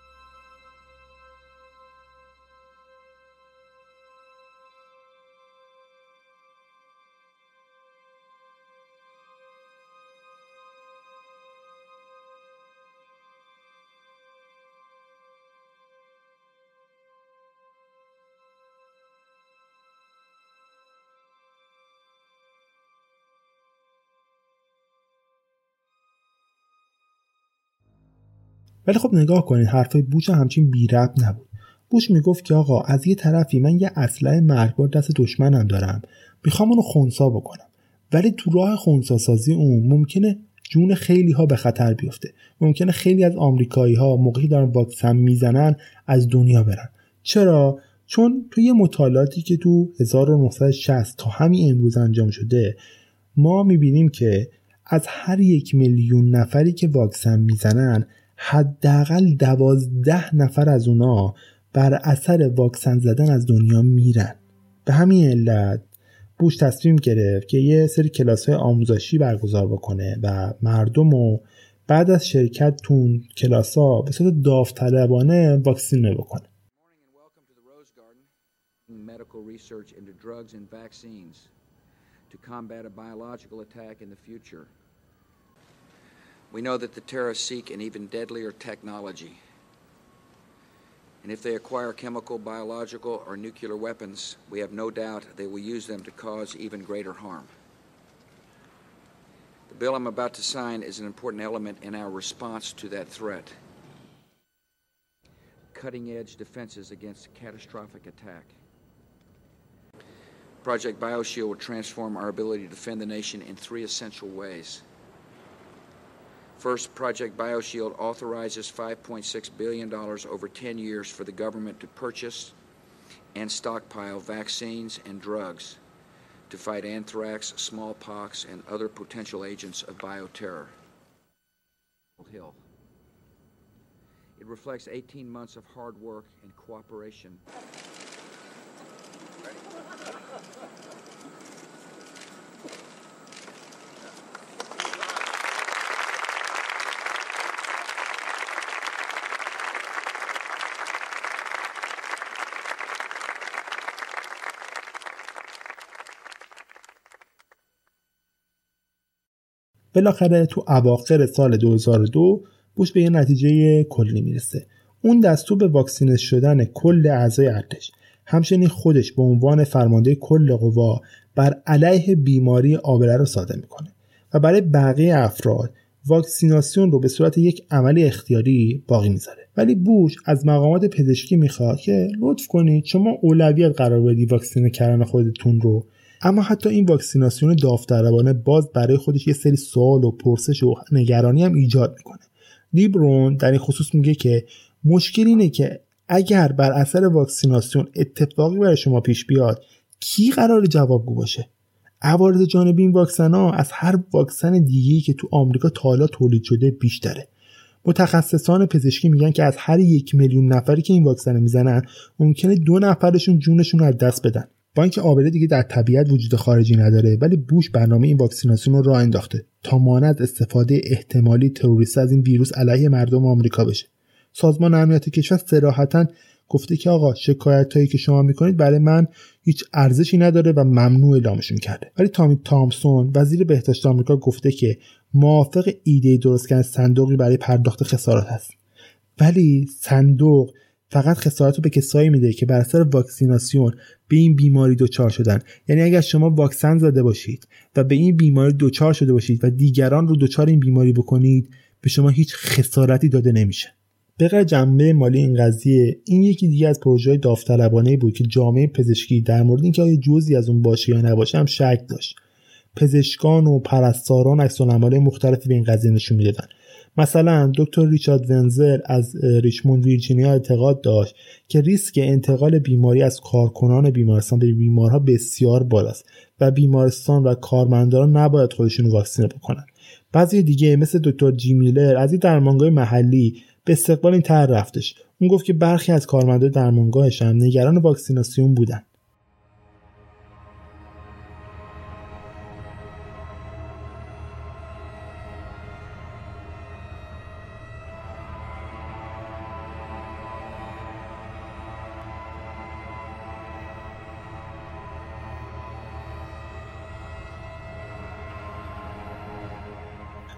ولی خب نگاه کنید حرفای بوش همچین بی رب نبود. بوش می‌گفت که آقا از یه طرفی من یه اسلحه مرگبار دست دشمنم دارم. می‌خوام اونو خونسا بکنم. ولی تو راه خونسا سازی اون ممکنه جون خیلی ها به خطر بیفته. ممکنه خیلی از آمریکایی ها موقعی دارن واکسن می‌زنن از دنیا برن. چرا؟ چون توی مطالعاتی که تو 1960 تا همین امروز انجام شده ما می‌بینیم که از هر یک میلیون نفری که واکسن می‌زنن حداقل دوازده نفر از اونا بر اثر واکسن زدن از دنیا میرن به همین علت بوش تصمیم گرفت که یه سری کلاس های آموزشی برگزار بکنه و مردم رو بعد از شرکت تون کلاس ها به صورت داوطلبانه واکسینه بکنه medical research into drugs and vaccines to combat a biological attack in the future. We know that the terrorists seek an even deadlier technology. And if they acquire chemical, biological, or nuclear weapons, we have no doubt they will use them to cause even greater harm. The bill I'm about to sign is an important element in our response to that threat. Cutting edge defenses against catastrophic attack. Project BioShield will transform our ability to defend the nation in three essential ways. First, Project BioShield authorizes $5.6 billion over 10 years for the government to purchase and stockpile vaccines and drugs to fight anthrax, smallpox, and other potential agents of bioterror. Hill. It reflects 18 months of hard work and cooperation. بالاخره تو اواخر سال 2002 بوش به یه نتیجه کلی می‌رسه. اون دستور به واکسینه شدن کل اعضای ارتش همچنین خودش به عنوان فرمانده کل قوا بر علیه بیماری آبله رو صادر می‌کنه و برای بقیه افراد واکسیناسیون رو به صورت یک عمل اختیاری باقی می‌ذاره. ولی بوش از مقامات پزشکی می‌خواد که لطف کنید شما اولویت قرار بدی واکسینه کردن خودتون رو اما حتی این واکسیناسیون داوطلبانه باز برای خودش یه سری سوال و پرسش و نگرانی هم ایجاد می‌کنه. لیبرون در این خصوص میگه که مشکل اینه که اگر بر اثر واکسیناسیون اتفاقی برای شما پیش بیاد کی قرار جوابگو باشه؟ عوارض جانبی این واکسن ها از هر واکسن دیگه‌ای که تو آمریکا تا حالا تولید شده بیشتره. متخصصان پزشکی میگن که از هر یک میلیون نفری که این واکسن می‌زنن ممکنه دو نفرشون جونشون رو از دست بدن. با اینکه آبله دیگه در طبیعت وجود خارجی نداره ولی بوش برنامه این واکسیناسیون رو راه انداخته تا مانع استفاده احتمالی تروریست از این ویروس علیه مردم آمریکا بشه. سازمان امنیت کشور صراحتا گفته که آقا شکایت هایی که شما می‌کنید برای من هیچ ارزشی نداره و ممنوع اعلامشون کرده. ولی تامی تامسون وزیر بهداشت آمریکا گفته که موافق ایده درست کردن صندوقی برای پرداخت خسارات هست. ولی صندوق فقط خسارت رو به کسایی میده که بر اثر واکسیناسیون به این بیماری دچار شدن. یعنی اگر شما واکسن زده باشید و به این بیماری دچار شده باشید و دیگران رو دچار این بیماری بکنید به شما هیچ خسارتی داده نمیشه. به جنبه مالی این قضیه این یکی دیگه از پروژه داوطلبانه بود که جامعه پزشکی در مورد اینکه آیا جزی از اون باشه یا نباشه هم شک داشت. پزشکان و پرستاران عکس مختلفی به این قضیه نشون می‌دادن. مثلا دکتر ریچارد ونزر از ریچموند ویرجینیا اعتقاد داشت که ریسک انتقال بیماری از کارکنان بیمارستان به بیمارها بسیار بالاست و بیمارستان و کارمندان نباید خودشون واکسینه بکنن. بعضی دیگه مثل دکتر جی میلر از این درمانگاه محلی به استقبال این طرح رفتش. اون گفت که برخی از کارمندان درمانگاهش هم نگران واکسیناسیون بودن.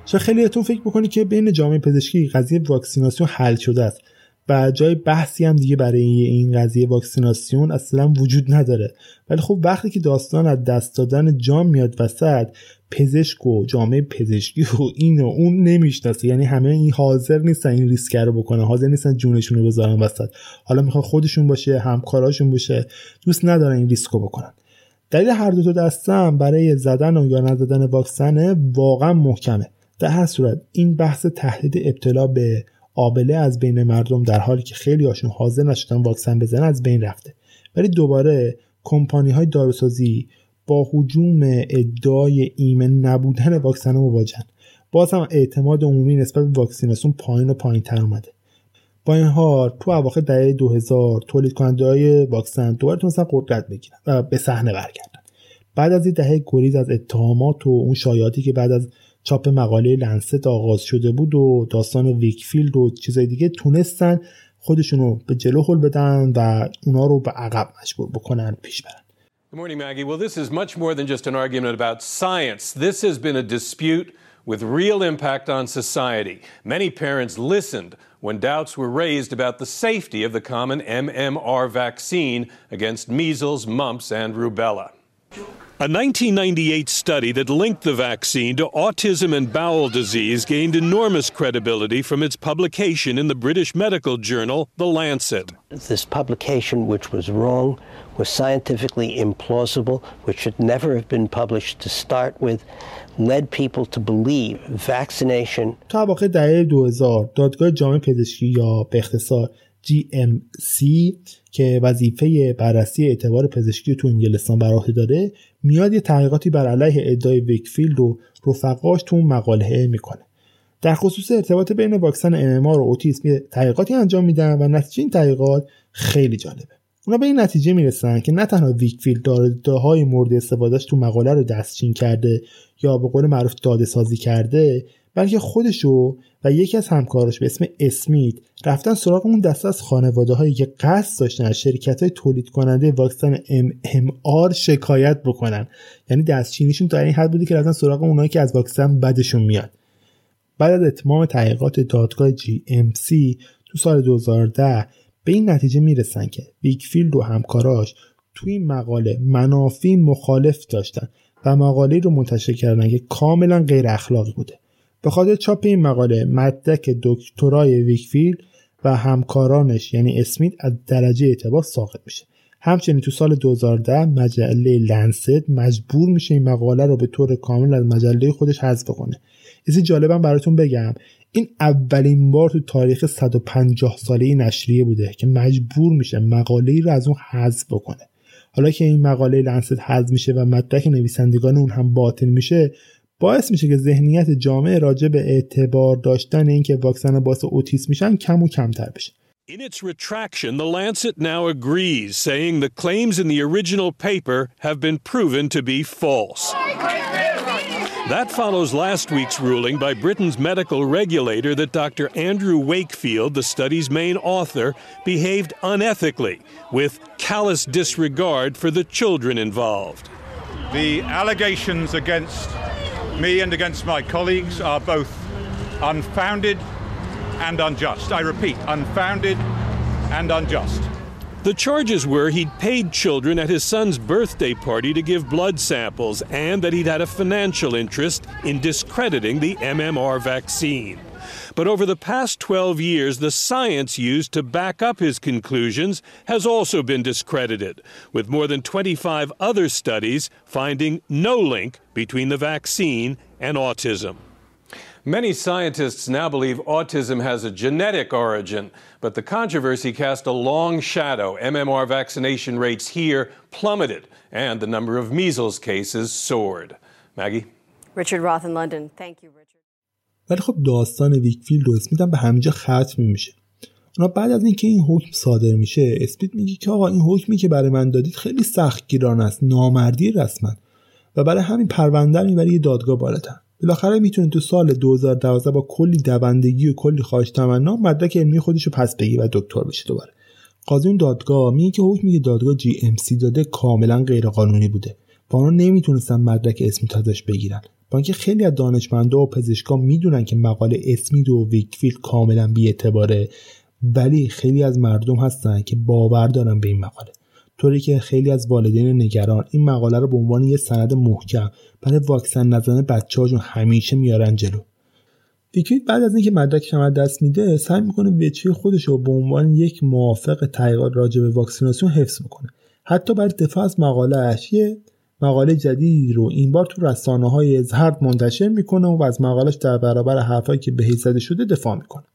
شاید خیلیتون فکر بکنید که بین جامعه پزشکی قضیه واکسیناسیون حل شده است و جای بحثی هم دیگه برای این قضیه واکسیناسیون اصلا وجود نداره. ولی خب وقتی که داستان از دست دادن جام میاد وسط پزشک و جامعه پزشکی و این و اون نمی‌شناسه. یعنی همه این حاضر نیستن این ریسک رو بکنن حاضر نیستن جونشون رو بذارن وسط. حالا می‌خواد خودشون باشه همکاراشون باشه دوست ندارن این ریسک رو بکنن. دلیل هر دو تا دستم برای زدن و یا نزدن واکسن واقعا محکمه. در هر صورت این بحث تهدید ابتلا به آبله از بین مردم در حالی که خیلی هاشون حاضر نشدن واکسن بزنن از بین رفته. ولی دوباره کمپانی های داروسازی با حجوم ادعای ایمن نبودن واکسن مواجهن. باز هم اعتماد عمومی نسبت به واکسیناسیون پایین و پایین تر اومده. با این حال تو اواخر دهه 2000 تولید کننده های واکسن دوباره تونستن قدرت بگیرن و به صحنه برگردن. بعد از این دهه گریز از اتهامات و اون شایعاتی که بعد از چاپ مقاله لنست آغاز شده بود و داستان ویکفیلد و چیزای دیگه تونستن خودشونو به جلو هل بدن و اونا رو به عقب مجبور بکنن پیش برن Good morning, Maggie. Well, this is much more than just an argument about science. This has been a dispute with real impact on society. Many parents listened when doubts were raised about the safety of the common MMR vaccine against measles, mumps, and rubella. A 1998 study that linked the vaccine to autism and bowel disease gained enormous credibility from its publication in the British medical journal, The Lancet. This publication, which was wrong, was scientifically implausible, which should never have been published to start with, led people to believe vaccination. تا واقع دهه 2000 دادگاه جامعه پزشکی یا به اختصار GMC که وظیفه بررسی اعتبار پزشکی تو انگلستان بر عهده داره میاد یه تحقیقاتی بر علیه ادعای ویکفیلد و رفقاش تو اون مقاله می‌کنه. در خصوص ارتباط بین واکسن MMR و اوتیسم تحقیقاتی انجام میدن و نتیجه این تحقیقات خیلی جالبه. اونا به این نتیجه می‌رسن که نه تنها ویکفیلد داده های مورد استفادهش تو مقاله رو دستچین کرده یا به قول معروف داده سازی کرده بلکه خودشو و یکی از همکاراش به اسم اسمیت رفتن سراغ اون دسته از خانواده هایی که قصد داشتن از شرکت های تولید کننده واکسن MMR شکایت بکنن. یعنی دستچینیشون تا این حد بوده که رفتن سراغ اونایی که از واکسن بدشون میاد. بعد از اتمام تحقیقات دادگاه GMC تو سال 2010 به این نتیجه می‌رسن که ویکفیلد و همکاراش توی این مقاله منافی مخالف داشتن و مقاله رو منتشر کردن که کاملا غیر اخلاقی بوده. به خاطر چاپ این مقاله مدرک دکترای ویکفیلد و همکارانش یعنی اسمیت از درجه اعتبار ساقط میشه. همچنین تو سال 2010 مجله لنست مجبور میشه این مقاله رو به طور کامل از مجله خودش حذف کنه. چیزی جالبم براتون بگم. این اولین بار تو تاریخ 150 ساله نشریه بوده که مجبور میشه مقاله ای رو از اون حذف بکنه. حالا که این مقاله لنست حذف میشه و مدرک نویسندگان اون هم باطل میشه باعث میشه که ذهنیت جامعه راجع به اعتبار داشتن اینکه واکسن باعث اوتیسم میشن کم و کمتر بشه In its retraction, The Lancet now agrees, saying the claims in the original paper have been proven to be false. That follows last week's ruling by Britain's medical regulator that Dr. Andrew Wakefield, the study's main author, behaved unethically with callous disregard for the children involved. The allegations against me and against my colleagues are both unfounded and unjust. I repeat, unfounded and unjust. The charges were he'd paid children at his son's birthday party to give blood samples and that he'd had a financial interest in discrediting the MMR vaccine. But over the past 12 years, the science used to back up his conclusions has also been discredited, with more than 25 other studies finding no link between the vaccine and autism. Many scientists now believe autism has a genetic origin, but the controversy cast a long shadow. MMR vaccination rates here plummeted, and the number of measles cases soared. Maggie? Richard Roth in London. Thank you, Richard. ولی خب داستان ویکفیلد و اسمیت هم به همینجا ختم میشه. اونا بعد از اینکه این حکم صادر میشه اسمیت میگه که آقا این حکمی که برای من دادید خیلی سختگیرانه است نامردی رسما. و برای همین پرونده رو می‌بره یه دادگاه بالاتر. بالاخره می‌تونه تو سال 2012 با کلی دوندگی و کلی خواهش تمنا مدرک علمی خودش رو پس بگیره و دکتر بشه دوباره. قاضی اون دادگاه میگه که حکمی که دادگاه GMC داده کاملا غیرقانونی بوده. و اونا نمی‌تونستن مدرک اسمیت ازش بگیرن. با اینکه خیلی از دانشمندا و پزشکا می‌دونن که مقاله اسمیت و ویکفیلد کاملا بی‌اعتباره ولی خیلی از مردم هستن که باور دارن به این مقاله. طوری که خیلی از والدین نگران این مقاله رو به عنوان یه سند محکم برای واکسن نزدن بچه‌هاشون همیشه میارن جلو. ویکوید بعد از اینکه مدرکش هم دست میده سعی می‌کنه وچه خودش رو به عنوان یک موافق تحقیقات راجع به واکسیناسیون حفظ بکنه. حتی برای دفاع از مقاله یه مقاله جدیدی رو این بار تو رسانه های زرد منتشر می‌کنه و از مقالش در برابر حرفایی که بهش زده شده دفاع می‌کنه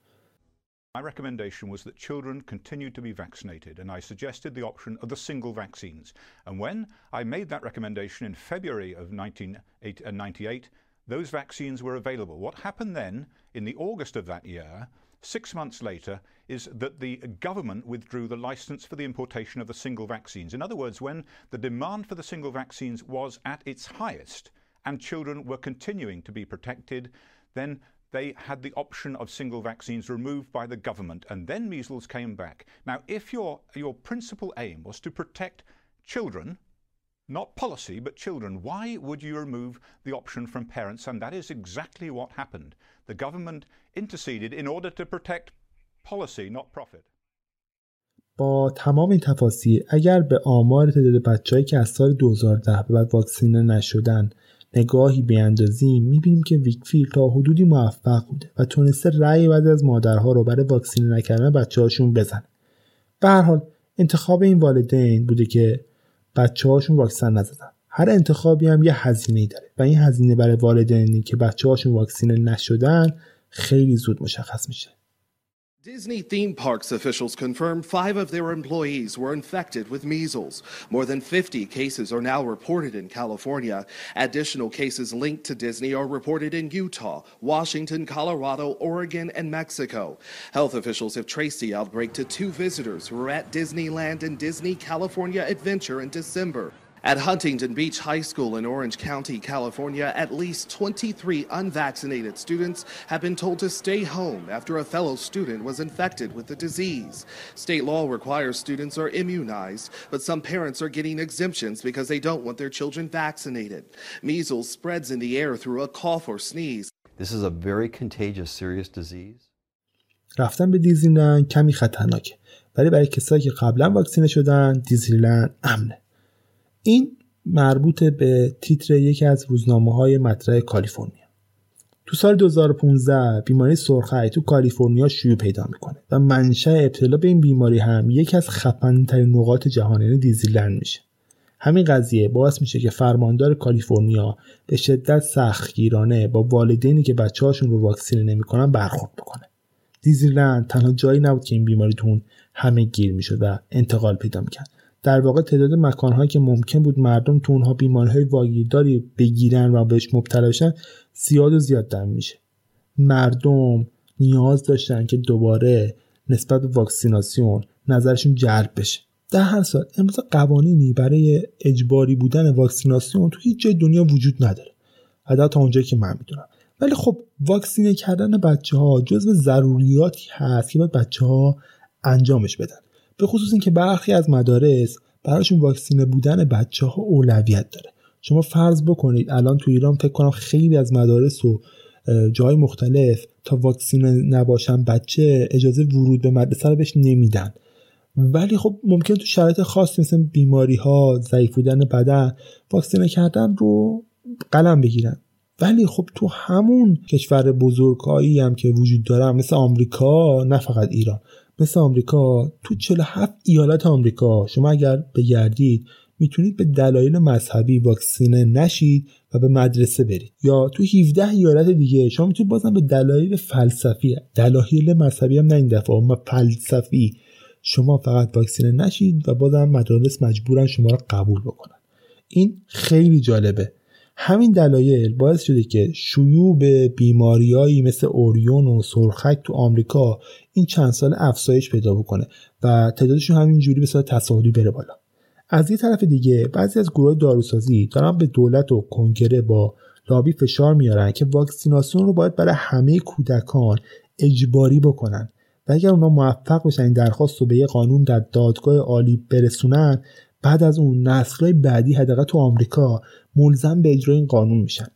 My recommendation was that children continue to be vaccinated, and I suggested the option of the single vaccines. And when I made that recommendation in February of 1998, those vaccines were available. What happened then, in the August of that year, six months later, is that the government withdrew the license for the importation of the single vaccines. In other words, when the demand for the single vaccines was at its highest and children were continuing to be protected, then they had the option of single vaccines removed by the government, and then measles came back. Now, if your, your principal aim was to protect children, not policy, but children, why would you remove the option from parents? And that is exactly what happened. The government interceded in order to protect policy, not profit. با تمام این تفاصیل اگر به آمار تعداد بچههایی که از سال 2010 به بعد واکسینه نشدن نگاهی بیاندازیم می‌بینیم که ویکفیل تا حدودی موفق بوده و تونسته رأی بعد از مادرها رو برای واکسینه نکردن بچه هاشون بزنه به هر حال انتخاب این والدین بوده که بچه هاشون واکسن نزدن. هر انتخابی هم یه هزینه داره. و این هزینه برای والدینی که بچه هاشون واکسینه نشدن خیلی زود مشخص میشه. Disney theme parks officials confirmed five of their employees were infected with measles. More than 50 cases are now reported in California. Additional cases linked to Disney are reported in Utah, Washington, Colorado, Oregon, and Mexico. Health officials have traced the outbreak to two visitors who were at Disneyland and Disney California Adventure in December. At Huntington Beach High School in Orange County, California, at least 23 unvaccinated students have been told to stay home after a fellow student was infected with the disease. State law requires students are immunized, but some parents are getting exemptions because they don't want their children vaccinated. Measles spreads in the air through a cough or sneeze. This is a very contagious, serious disease. رفتن به دیزنیلند کمی خطرناکه ولی برای کسایی که قبلا واکسینه شدن دیزنیلند امنه این مربوط به تیتر یکی از روزنامه های مطرح کالیفرنیا. تو سال 2015 بیماری سرخی تو کالیفرنیا شیوع پیدا می‌کنه و منشأ ابتلا به این بیماری هم یکی از خفنترین نقاط جهان یعنی دیزیلند میشه. همین قضیه باعث میشه که فرماندار کالیفرنیا به شدت سختگیرانه با والدینی که بچه هاشون رو واکسینه نمی‌کنن برخورد بکنه. دیزیلند تنها جایی نبود که این بیماری تو همه گیر می‌شد و انتقال پیدا می‌کرد. در واقع تعداد مکانهایی که ممکن بود مردم تو اونها بیماریهای واگیرداری بگیرن و بهش مبتلا بشن زیاد و زیاد دم میشه. مردم نیاز داشتن که دوباره نسبت به واکسیناسیون نظرشون جلب بشه. در هر سال امروز قوانینی برای اجباری بودن واکسیناسیون تو هیچ جای دنیا وجود نداره. حداقل تا اونجایی که من می‌دونم. ولی خب واکسینه کردن بچه ها جزو ضروریاتی هست که باید بچه ها انجامش بدن. به خصوص اینکه برخی از مدارس براشون واکسینه بودن بچه ها اولویت داره. شما فرض بکنید الان تو ایران فکر کنم خیلی از مدارس و جای مختلف تا واکسین نباشن بچه اجازه ورود به مدرسه رو بهش نمیدن. ولی خب ممکن تو شرایط خاصی مثل بیماری ها ضعیف بودن بدن واکسینه کردن رو قلم بگیرن. ولی خب تو همون کشور بزرگایی هم که وجود داره مثل آمریکا نه فقط ایران. مثل آمریکا تو 47 ایالت آمریکا. شما اگر بگردید می‌تونید به دلایل مذهبی واکسینه نشید و به مدرسه برید. یا تو 17 ایالت دیگه شما می‌تونید بازم به دلایل فلسفی دلایل مذهبی هم نه این دفعه اما فلسفی شما فقط واکسینه نشید و بازم مدارس مجبورن شما رو قبول بکنن. این خیلی جالبه. همین دلایل باعث شده که شیوع بیماریایی مثل اوریون و سرخک تو آمریکا این چند سال افزایش پیدا بکنه و تعدادشون همینجوری به صورت تصاعدی بره بالا. از یه طرف دیگه بعضی از گروه داروسازی دارن به دولت و کنگره با لابی فشار میارن که واکسیناسیون رو باید برای همه کودکان اجباری بکنن. و اگر اونا موفق بشن این درخواست رو به یه قانون در دادگاه عالی برسونن بعد از اون نسلهای بعدی حداقل تو آمریکا ملزم به اجرای این قانون میشن.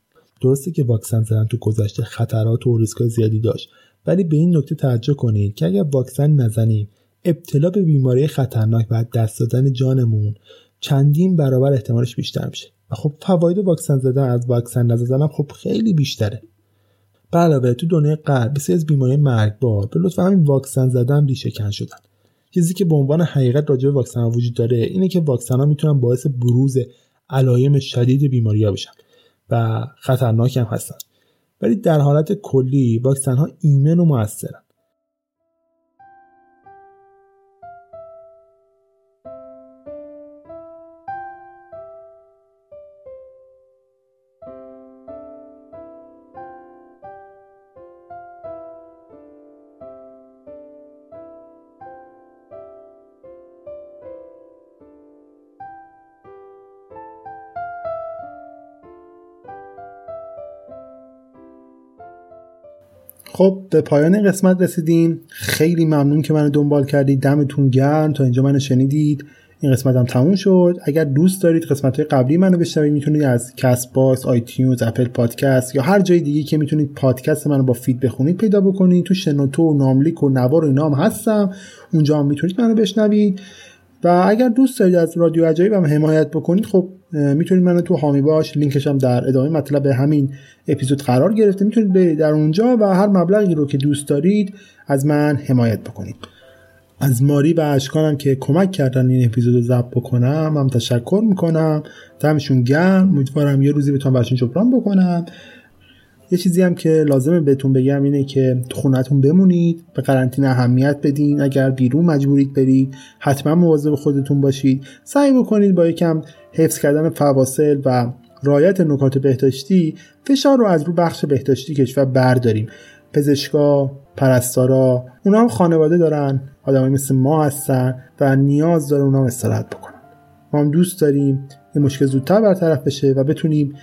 درسته که واکسن زدن تو گذشته خطرات و ریسکای زیادی داشت ولی به این نکته توجه کنید که اگر واکسن نزنیم ابتلا به بیماری خطرناک و دست دادن جانمون چندین برابر احتمالش بیشتر میشه. و خب فواید واکسن زدن از واکسن نزدن هم خب خیلی بیشتره. به علاوه تو دنیای غرب بسیاری از بیماری مرگبار به لطف همین واکسن زدن ریشه کن شدن. چیزی که به عنوان حقیقت راجع به واکسن وجود داره اینه که واکسن ها می‌تونن باعث بروز علایم شدید بیماری ها بشن و خطرناک هم هستن. ولی در حالت کلی واکسن ها ایمن و موثرن. خب به پایان قسمت رسیدیم. خیلی ممنون که منو دنبال کردید. دمتون گرم. تا اینجا منو شنیدید. این قسمت هم تموم شد. اگر دوست دارید قسمت های قبلی منو بشنوید می‌تونید از Castbox iTunes Apple Podcast یا هر جای دیگه که می‌تونید پادکست منو با feed بخونید پیدا بکنید. تو شنوتو و ناملیک و نوار و اینام هستم. اونجا هم می‌تونید منو بشنوید. و اگر دوست دارید از رادیو عجایب هم حمایت بکنید خب می‌تونید منو تو حامی باش لینکش هم در ادامه مطلب همین اپیزود قرار گرفته. می‌تونید برید در اونجا و هر مبلغی رو که دوست دارید از من حمایت بکنید. از ماری و اشکانم که کمک کردن این اپیزود رو ضبط بکنم هم تشکر می‌کنم. دمشون گرم. امیدوارم یه روزی بتونم برشون جبران بکنم. یه چیزی هم که لازمه بهتون بگم اینه که تو خونتون بمونید به قرنطینه اهمیت بدین. اگر بیرون مجبورید برید حتما مواظب خودتون باشید. سعی بکنید با یکم حفظ کردن فواصل و رایت نکات بهداشتی فشار رو از رو بخش بهداشتی کشور برداریم. پزشکا پرستارا اونا هم خانواده دارن آدمای مثل ما هستن و نیاز داره اونا هم استراحت بکنن. ما هم دوست داریم این مشکل زودتر برطرف بشه و بتونیم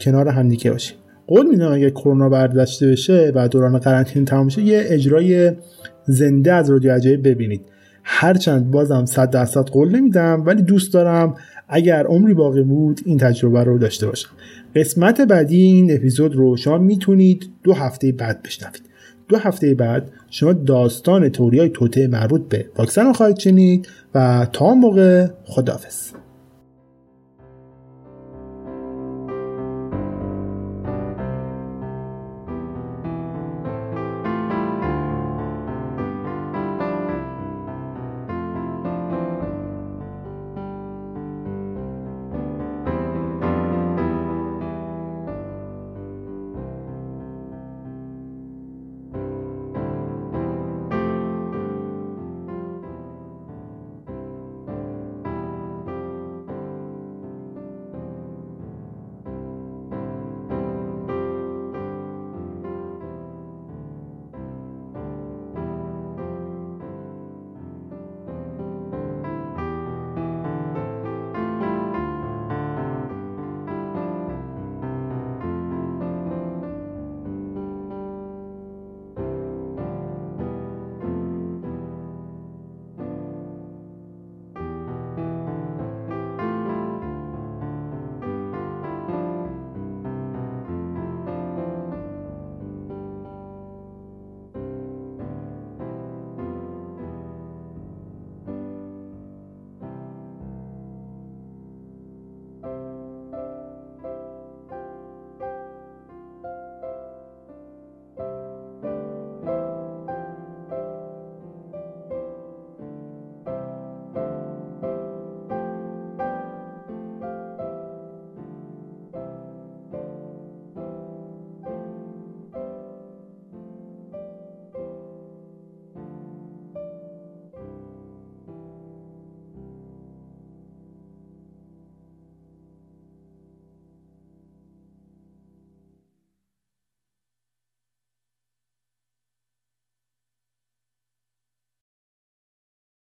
کنار همدیگه باشیم. قول میدم اگه کرونا برداشته بشه و دوران قرنطینه تمام شه یه اجرای زنده از رادیو عجایب ببینید. هرچند بازم صد درصد قول نمیدم ولی دوست دارم اگر عمری باقی بود این تجربه رو داشته باشم. قسمت بعدی این اپیزود رو شما می‌تونید دو هفته بعد بشنوید. دو هفته بعد شما داستان توریای توته مربوط به واکسن رو خواهید شنید و تا موقع خداحافظ.